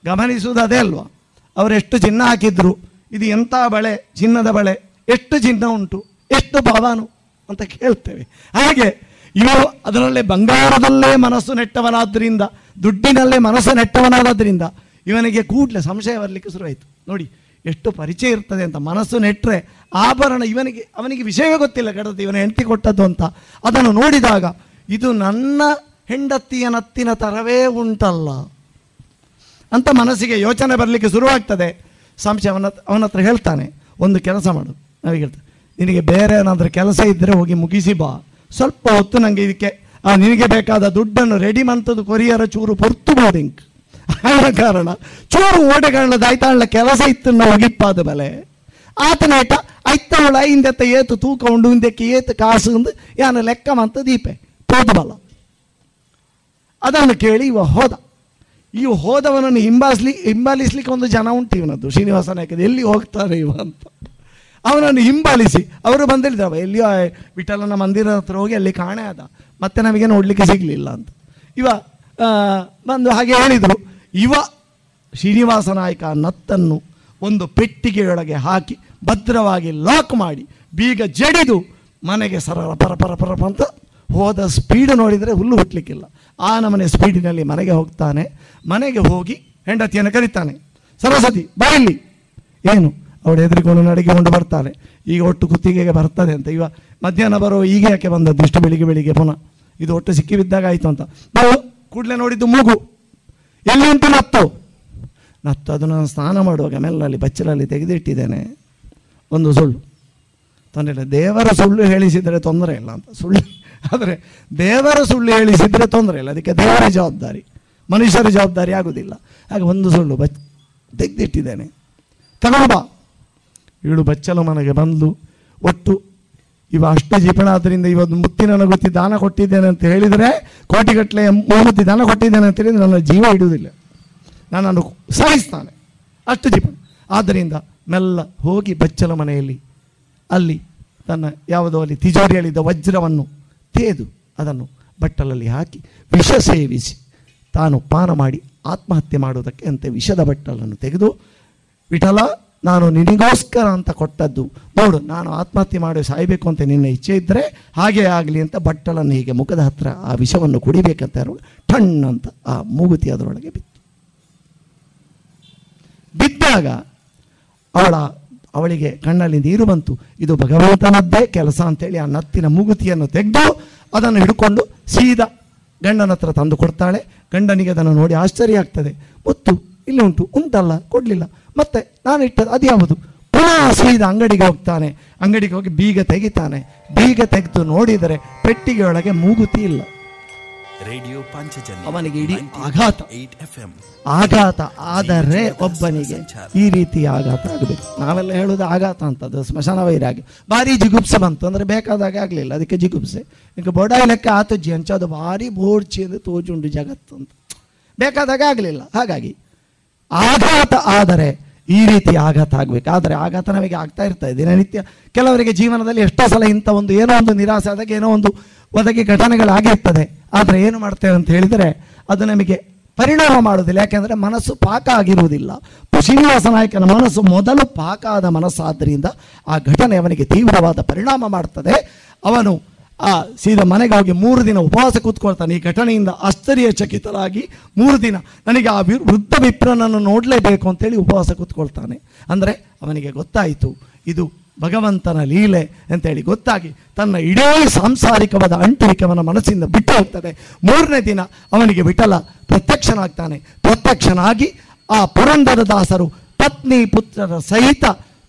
S2: ಗಮನಿಸುವುದು ಅದೇ ಅಲ್ವಾ? ಅವರೆಷ್ಟು ಚಿನ್ನ ಹಾಕಿದ್ರು, ಇದು ಎಂಥ ಬಳೆ, ಚಿನ್ನದ ಬಳೆ, ಎಷ್ಟು ಚಿನ್ನ ಉಂಟು, ಎಷ್ಟು ಭವಾನು ಅಂತ ಕೇಳ್ತೇವೆ. ಹಾಗೆ ಇವರು ಅದರಲ್ಲೇ ಬಂಗಾರದಲ್ಲೇ ಮನಸ್ಸು ನೆಟ್ಟವನಾದ್ದರಿಂದ ದುಡ್ಡಿನಲ್ಲೇ ಮನಸ್ಸು ನೆಟ್ಟವನಾದ್ದರಿಂದ ಇವನಿಗೆ ಕೂಡಲೇ ಸಂಶಯ ಬರಲಿಕ್ಕೆ ಶುರುವಾಯಿತು. ನೋಡಿ ಎಷ್ಟು ಪರಿಚಯ ಇರ್ತದೆ ಅಂತ ಮನಸ್ಸು ನೆಟ್ಟರೆ ಆಭರಣ ಇವನಿಗೆ, ಅವನಿಗೆ ವಿಷಯವೇ ಗೊತ್ತಿಲ್ಲ, ಕಡತಿ ಇವನ ಹೆಂಡತಿ ಕೊಟ್ಟದ್ದು ಅಂತ. ಅದನ್ನು ನೋಡಿದಾಗ ಇದು ನನ್ನ ಹೆಂಡತಿಯ ನತ್ತಿನ ತರವೇ ಉಂಟಲ್ಲ ಅಂತ ಮನಸ್ಸಿಗೆ ಯೋಚನೆ ಬರಲಿಕ್ಕೆ ಶುರುವಾಗ್ತದೆ. ಸಂಶಯ ಅವನ ಅವನ ಹತ್ರ ಹೇಳ್ತಾನೆ, ಒಂದು ಕೆಲಸ ಮಾಡು. ನನಗೆ ಹೇಳ್ತಾನೆ ನಿನಗೆ ಬೇರೆ ಏನಾದರೂ ಕೆಲಸ ಇದ್ದರೆ ಹೋಗಿ ಮುಗಿಸಿ ಬಾ. ಸ್ವಲ್ಪ ಹೊತ್ತು ನನಗೆ ಇದಕ್ಕೆ ನಿನಗೆ ಬೇಕಾದ ದುಡ್ಡನ್ನು ರೆಡಿ ಮಂತದ್ದು ಕೊರಿಯರ ಚೂರು ಪೊರ್ತು ಬೋರಿಂಗ್ ಆದ ಕಾರಣ ಚೂರು ಓಡೆಗಾಣದ ಆಯ್ತಾಳ ಕೆಲಸ ಇತ್ತು ನಾವು ಒಗಿಪ್ಪಾದ ಬಲೆ ಆತನ ಏಟ ಐತ್ತವಳ ಹಿಂದೆತ್ತ ಏತು ತೂಕ ಉಂಡು ಹಿಂದಕ್ಕೆ ಏತು ಕಾಸು ಅಂದು ಯಾನ ಲೆಕ್ಕ ಮಂತ ದೀಪೆ. ತೋದಬಲ್ಲ ಬಲ. ಅದನ್ನು ಕೇಳಿ ಇವ ಹೋದ. ಈ ಹೋದವನನ್ನು ಹಿಂಬಾಲಿಸ್ಲಿ ಹಿಂಬಾಲಿಸ್ಲಿಕ್ಕೆ ಒಂದು ಜನ ಉಂಟು ಇವನದ್ದು ಶ್ರೀನಿವಾಸ ನಾಯಕದ ಎಲ್ಲಿ ಹೋಗ್ತಾರೆ ಇವ ಅಂತ. ಅವನನ್ನು ಹಿಂಬಾಲಿಸಿ ಅವರು ಬಂದಿಳಿದವ ಎಲ್ಲಿಯೋ ಆ ವಿಠಲನ ಮಂದಿರ ಹತ್ರ ಹೋಗಿ ಅಲ್ಲಿ ಕಾಣೆ ಆದ. ಮತ್ತೆ ನಮಗೆ ನೋಡಲಿಕ್ಕೆ ಸಿಗಲಿಲ್ಲ ಅಂತ. ಇವ ಆ, ಬಂದು ಹಾಗೆ ಹೇಳಿದರು. ಇವ ಶ್ರೀನಿವಾಸ ನಾಯಕ ನತ್ತನ್ನು ಒಂದು ಪೆಟ್ಟಿಗೆಯೊಳಗೆ ಹಾಕಿ ಭದ್ರವಾಗಿ ಲಾಕ್ ಮಾಡಿ ಬೀಗ ಜಡಿದು ಮನೆಗೆ ಸರ ಪರ ಪರ ಪರ ಅಂತ ಹೋದ ಸ್ಪೀಡ್ ನೋಡಿದರೆ ಹುಲ್ಲು ಹುಟ್ಟಲಿಕ್ಕಿಲ್ಲ ಆ ನಮನೆ ಸ್ಪೀಡಿನಲ್ಲಿ ಮನೆಗೆ ಹೋಗ್ತಾನೆ. ಮನೆಗೆ ಹೋಗಿ ಹೆಂಡತಿಯನ್ನು ಕರೀತಾನೆ. ಸರಸ್ವತಿ ಬಾಯಲ್ಲಿ ಏನು? ಅವಳು ಎದುರಿಕೊಂಡು ನಡಗಿಕೊಂಡು ಬರ್ತಾನೆ ಈಗ ಒಟ್ಟು ಕುತ್ತಿಗೆಗೆ ಬರ್ತದೆ ಅಂತ. ಇವ ಮಧ್ಯಾಹ್ನ ಬರೋ ಈಗ ಯಾಕೆ ಬಂದದ್ದು? ಇಷ್ಟು ಬೆಳಿಗ್ಗೆ ಬೆಳಿಗ್ಗೆ ಪುನಃ. ಇದು ಒಟ್ಟು ಸಿಕ್ಕಿ ಬಿದ್ದಾಗ ಆಯಿತು ಅಂತ. ನಾವು ಕೂಡಲೇ ನೋಡಿದ್ದು ಮೂಗು. ಎಲ್ಲಿ ಉಂಟು ನತ್ತು? ನತ್ತು ಅದನ್ನು ನಾನು ಸ್ನಾನ ಮಾಡುವಾಗ ಮೆಲ್ಲಲ್ಲಿ ಬಚ್ಚಲಲ್ಲಿ ತೆಗೆದಿಟ್ಟಿದ್ದೇನೆ. ಒಂದು ಸುಳ್ಳು. ತೊಂದರೆ ದೇವರ ಸುಳ್ಳು ಹೇಳಿಸಿದರೆ ತೊಂದರೆ ಇಲ್ಲ ಅಂತ. ಸುಳ್ಳು. ಆದರೆ ದೇವರ ಸುಳ್ಳು ಹೇಳಿಸಿದರೆ ತೊಂದರೆ ಇಲ್ಲ. ಅದಕ್ಕೆ ದೇವರ ಜವಾಬ್ದಾರಿ. ಮನುಷ್ಯರ ಜವಾಬ್ದಾರಿ ಆಗುವುದಿಲ್ಲ ಹಾಗೆ ಒಂದು ಸುಳ್ಳು ಬಚ್, ತೆಗೆದಿಟ್ಟಿದ್ದೇನೆ. ತಗೊಂಡು ಬಾ. ಇವಳು ಬಚ್ಚಲು ಮನೆಗೆ ಬಂದು ಒಟ್ಟು ಇವ ಅಷ್ಟೇ ಜೀಪಣ ಆದ್ದರಿಂದ ಇವತ್ತು ಮುತ್ತಿನ ನಗುತ್ತಿ ದಾನ ಕೊಟ್ಟಿದ್ದೇನೆ ಅಂತ ಹೇಳಿದರೆ ಕೋಟಿಗಟ್ಟಲೆ ಮೂವತ್ತಿ ದಾನ ಕೊಟ್ಟಿದ್ದೇನೆ ಅಂತ ಹೇಳಿದರೆ ನನ್ನ ಜೀವ ಇಡುವುದಿಲ್ಲ ನನ್ನನ್ನು ಸಹಿಸ್ತಾನೆ. ಅಷ್ಟು ಜೀಪಣ ಆದ್ದರಿಂದ ಮೆಲ್ಲ ಹೋಗಿ ಬಚ್ಚಲ ಮನೆಯಲ್ಲಿ ಅಲ್ಲಿ ತನ್ನ ಯಾವುದೋ ಅಲ್ಲಿ ತಿಜೋರಿಯಲ್ಲಿದ್ದ ವಜ್ರವನ್ನು ತೇದು ಅದನ್ನು ಬಟ್ಟಲಲ್ಲಿ ಹಾಕಿ ವಿಷ ಸೇವಿಸಿ ತಾನು ಪಾನ ಮಾಡಿ ಆತ್ಮಹತ್ಯೆ ಮಾಡುವುದಕ್ಕೆ ಅಂತೆ ವಿಷದ ಬಟ್ಟಲನ್ನು ತೆಗೆದು ವಿಠಲ ನಾನು ನಿನಗೋಸ್ಕರ ಅಂತ ಕೊಟ್ಟದ್ದು. ನೋಡು, ನಾನು ಆತ್ಮಹತ್ಯೆ ಮಾಡಿ ಸಾಯಬೇಕು ಅಂತ ನಿನ್ನ ಇಚ್ಛೆ ಇದ್ದರೆ ಹಾಗೆ ಆಗಲಿ ಅಂತ ಬಟ್ಟಲನ್ನು ಹೀಗೆ ಮುಖದ ಹತ್ರ ಆ ವಿಷವನ್ನು ಕುಡಿಬೇಕಂತ ಠಣ್ ಅಂತ ಆ ಮೂಗುತಿ ಅದರೊಳಗೆ ಬಿತ್ತು. ಬಿದ್ದಾಗ ಅವಳ, ಅವಳಿಗೆ ಕಣ್ಣಲ್ಲಿ ನೀರು ಬಂತು. ಇದು ಭಗವಂತನದ್ದೇ ಕೆಲಸ ಅಂತೇಳಿ ಆ ನತ್ತಿನ ಮೂಗುತಿಯನ್ನು ತೆಗೆದು ಅದನ್ನು ಹಿಡ್ಕೊಂಡು ಸೀದಾ ಗಂಡನ ಹತ್ರ ತಂದು ಕೊಡ್ತಾಳೆ. ಗಂಡನಿಗೆ ಅದನ್ನು ನೋಡಿ ಆಶ್ಚರ್ಯ ಆಗ್ತದೆ. ಮುತ್ತು ಇಲ್ಲಿ ಉಂಟು. ಉಂಟಲ್ಲ ಕೊಡಲಿಲ್ಲ. ಮತ್ತೆ ನಾನು ಇಟ್ಟದ್ದು ಅದು ಯಾವುದು? ಪುನಃ ಸೀದ ಅಂಗಡಿಗೆ ಹೋಗ್ತಾನೆ. ಅಂಗಡಿಗೆ ಹೋಗಿ ಬೀಗ ತೆಗಿತಾನೆ. ಬೀಗ ತೆಗೆದು ನೋಡಿದರೆ ಪೆಟ್ಟಿಗೆಯೊಳಗೆ ಮೂಗುತಿ ಇಲ್ಲ.
S3: ರೇಡಿಯೋ ಪಾಂಚಜನ್ಯ
S2: ಅವನಿಗೆ ಇಡೀ ಆಘಾತ. ಆಘಾತ. ಆದರೆ ಒಬ್ಬನಿಗೆ ಈ ರೀತಿ ಆಘಾತ ಆಗಬೇಕು. ನಾವೆಲ್ಲ ಹೇಳೋದು ಆಘಾತ ಅಂತದ್ದು. ಸ್ಮಶಾನ ವೈರಾಗಿ ಭಾರಿ ಜಿಗುಪ್ಸೆ ಬಂತು. ಅಂದ್ರೆ ಬೇಕಾದಾಗ ಆಗಲಿಲ್ಲ. ಅದಕ್ಕೆ ಜಿಗುಪ್ಸೆ. ಈಗ ಬೊಡಾಯಿ ಲೆಕ್ಕ ಅಂಚ ಅದು ಭಾರಿ ಬೋರ್ಚಿ ಎಂದು ತೋಜುಂಡು ಜಗತ್ತು ಅಂತ ಬೇಕಾದಾಗ ಆಗಲಿಲ್ಲ. ಹಾಗಾಗಿ ಆಘಾತ ಆದರೆ ಈ ರೀತಿ ಆಘಾತ ಆಗಬೇಕು. ಆದರೆ ಆಘಾತ ನಮಗೆ ಆಗ್ತಾ ಇರ್ತದೆ ದಿನನಿತ್ಯ ಕೆಲವರಿಗೆ ಜೀವನದಲ್ಲಿ ಎಷ್ಟೋ ಸಲ ಇಂಥ ಒಂದು ಏನೋ ಒಂದು ನಿರಾಸೆ ಅದಕ್ಕೆ ಏನೋ ಒಂದು ಒದಗಿ ಘಟನೆಗಳಾಗಿರ್ತದೆ. ಆದರೆ ಏನು ಮಾಡ್ತೇವೆ ಅಂತ ಹೇಳಿದರೆ, ಅದು ನಮಗೆ ಪರಿಣಾಮ ಮಾಡುವುದಿಲ್ಲ. ಯಾಕೆಂದರೆ ಮನಸ್ಸು ಪಾಕ ಆಗಿರುವುದಿಲ್ಲ. ಶ್ರೀನಿವಾಸ ನಾಯಕನ ಮನಸ್ಸು ಮೊದಲು ಪಾಕ ಆದ ಮನಸ್ಸಾದ್ದರಿಂದ ಆ ಘಟನೆ ಅವನಿಗೆ ತೀವ್ರವಾದ ಪರಿಣಾಮ ಮಾಡ್ತದೆ. ಅವನು ಆ ಸೀದಾ ಮನೆಗೆ ಹೋಗಿ ಮೂರು ದಿನ ಉಪವಾಸ ಕೂತ್ಕೊಳ್ತಾನೆ ಈ ಘಟನೆಯಿಂದ ಆಶ್ಚರ್ಯಚಕಿತರಾಗಿ ಮೂರು ದಿನ ನನಗೆ ಆ ವೃದ್ಧ ವಿಪ್ರನನ್ನು ನೋಡಲೇಬೇಕು ಅಂತೇಳಿ ಉಪವಾಸ ಕೂತ್ಕೊಳ್ತಾನೆ. ಅಂದರೆ ಅವನಿಗೆ ಗೊತ್ತಾಯಿತು, ಇದು ಭಗವಂತನ ಲೀಲೆ ಅಂತೇಳಿ. ಗೊತ್ತಾಗಿ ತನ್ನ ಇಡೀ ಸಾಂಸಾರಿಕವಾದ ಅಂಟುವಿಕೆ ಅವನ ಮನಸ್ಸಿಂದ ಬಿಟ್ಟು ಹೋಗ್ತದೆ. ಮೂರನೇ ದಿನ ಅವನಿಗೆ ವಿಠಲ ಪ್ರತ್ಯಕ್ಷನಾಗ್ತಾನೆ. ಪ್ರತ್ಯಕ್ಷನಾಗಿ ಆ ಪುರಂದರ ದಾಸರು ಪತ್ನಿ ಪುತ್ರರ ಸಹಿತ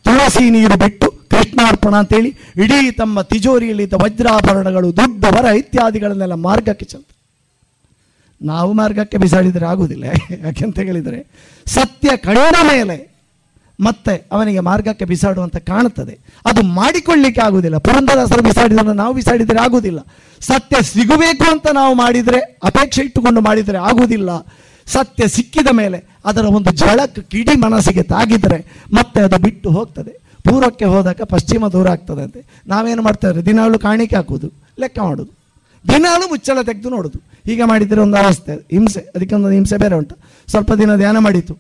S2: ತುಳಸಿ ನೀರು ಬಿಟ್ಟು ಕೃಷ್ಣಾರ್ಪಣ ಅಂತೇಳಿ ಇಡೀ ತಮ್ಮ ತಿಜೋರಿಯಲ್ಲಿದ್ದ ವಜ್ರಾಭರಣಗಳು ದೊಡ್ಡ ವರ ಇತ್ಯಾದಿಗಳನ್ನೆಲ್ಲ ಮಾರ್ಗಕ್ಕೆ ಚಲ್ತ ನಾವು ಮಾರ್ಗಕ್ಕೆ ಬಿಸಾಡಿದರೆ ಆಗುವುದಿಲ್ಲ ಯಾಕೆಂತ ಹೇಳಿದರೆ ಸತ್ಯ ಕಳೆದ ಮೇಲೆ ಮತ್ತೆ ಅವನಿಗೆ ಮಾರ್ಗಕ್ಕೆ ಬಿಸಾಡುವಂತ ಕಾಣುತ್ತದೆ. ಅದು ಮಾಡಿಕೊಳ್ಳಿಕ್ಕೆ ಆಗುವುದಿಲ್ಲ ಪುರಂದರಸರು ಬಿಸಾಡಿದ್ರೆ ನಾವು ಬಿಸಾಡಿದರೆ ಆಗುವುದಿಲ್ಲ ಸತ್ಯ ಸಿಗಬೇಕು ಅಂತ ನಾವು ಮಾಡಿದರೆ, ಅಪೇಕ್ಷೆ ಇಟ್ಟುಕೊಂಡು ಮಾಡಿದರೆ ಆಗುವುದಿಲ್ಲ ಸತ್ಯ ಸಿಕ್ಕಿದ ಮೇಲೆ ಅದರ ಒಂದು ಜಳಕ್ಕೆ ಕಿಡಿ ಮನಸ್ಸಿಗೆ ತಾಗಿದರೆ ಮತ್ತೆ ಅದು ಬಿಟ್ಟು ಹೋಗ್ತದೆ. ಪೂರ್ವಕ್ಕೆ ಹೋದಾಗ ಪಶ್ಚಿಮ ದೂರ ಆಗ್ತದೆ ಅಂತೆ ನಾವೇನು ಮಾಡ್ತೇವೆ ದಿನಾಲು ಕಾಣಿಕೆ ಹಾಕೋದು ಲೆಕ್ಕ ಮಾಡೋದು ದಿನಾಲು ಮುಚ್ಚಳ ತೆಗೆದು ನೋಡುದು ಹೀಗೆ ಮಾಡಿದರೆ ಒಂದು ಅವಸ್ಥೆ, ಹಿಂಸೆ ಅದಕ್ಕೆ ಒಂದು ಹಿಂಸೆ ಬೇರೆ ಉಂಟು. ಸ್ವಲ್ಪ ದಿನ ಧ್ಯಾನ ಮಾಡಿತು,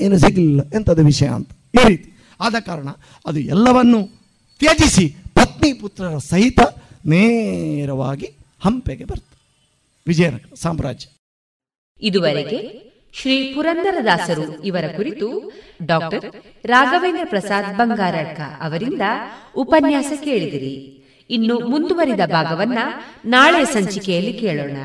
S2: ಏನು ಸಿಗಲಿಲ್ಲ, ಎಂಥದ್ದು ವಿಷಯ ಅಂತ. ಈ ರೀತಿ. ಆದ ಕಾರಣ ಅದು ಎಲ್ಲವನ್ನು ತ್ಯಜಿಸಿ ಪತ್ನಿ ಪುತ್ರರ ಸಹಿತ ನೇರವಾಗಿ ಹಂಪೆಗೆ ಬರ್ತದೆ ವಿಜಯನಗರ ಸಾಮ್ರಾಜ್ಯ.
S1: ಇದುವರೆಗೆ ಶ್ರೀ ಪುರಂದರದಾಸರು ಇವರ ಕುರಿತು ಡಾಕ್ಟರ್ ರಾಘವೇಂದ್ರ ಪ್ರಸಾದ್ ಬಂಗಾರಡ್ಕ ಅವರಿಂದ ಉಪನ್ಯಾಸ ಕೇಳಿದಿರಿ. ಇನ್ನು ಮುಂದುವರಿದ ಭಾಗವನ್ನ ನಾಳೆ ಸಂಚಿಕೆಯಲ್ಲಿ ಕೇಳೋಣ.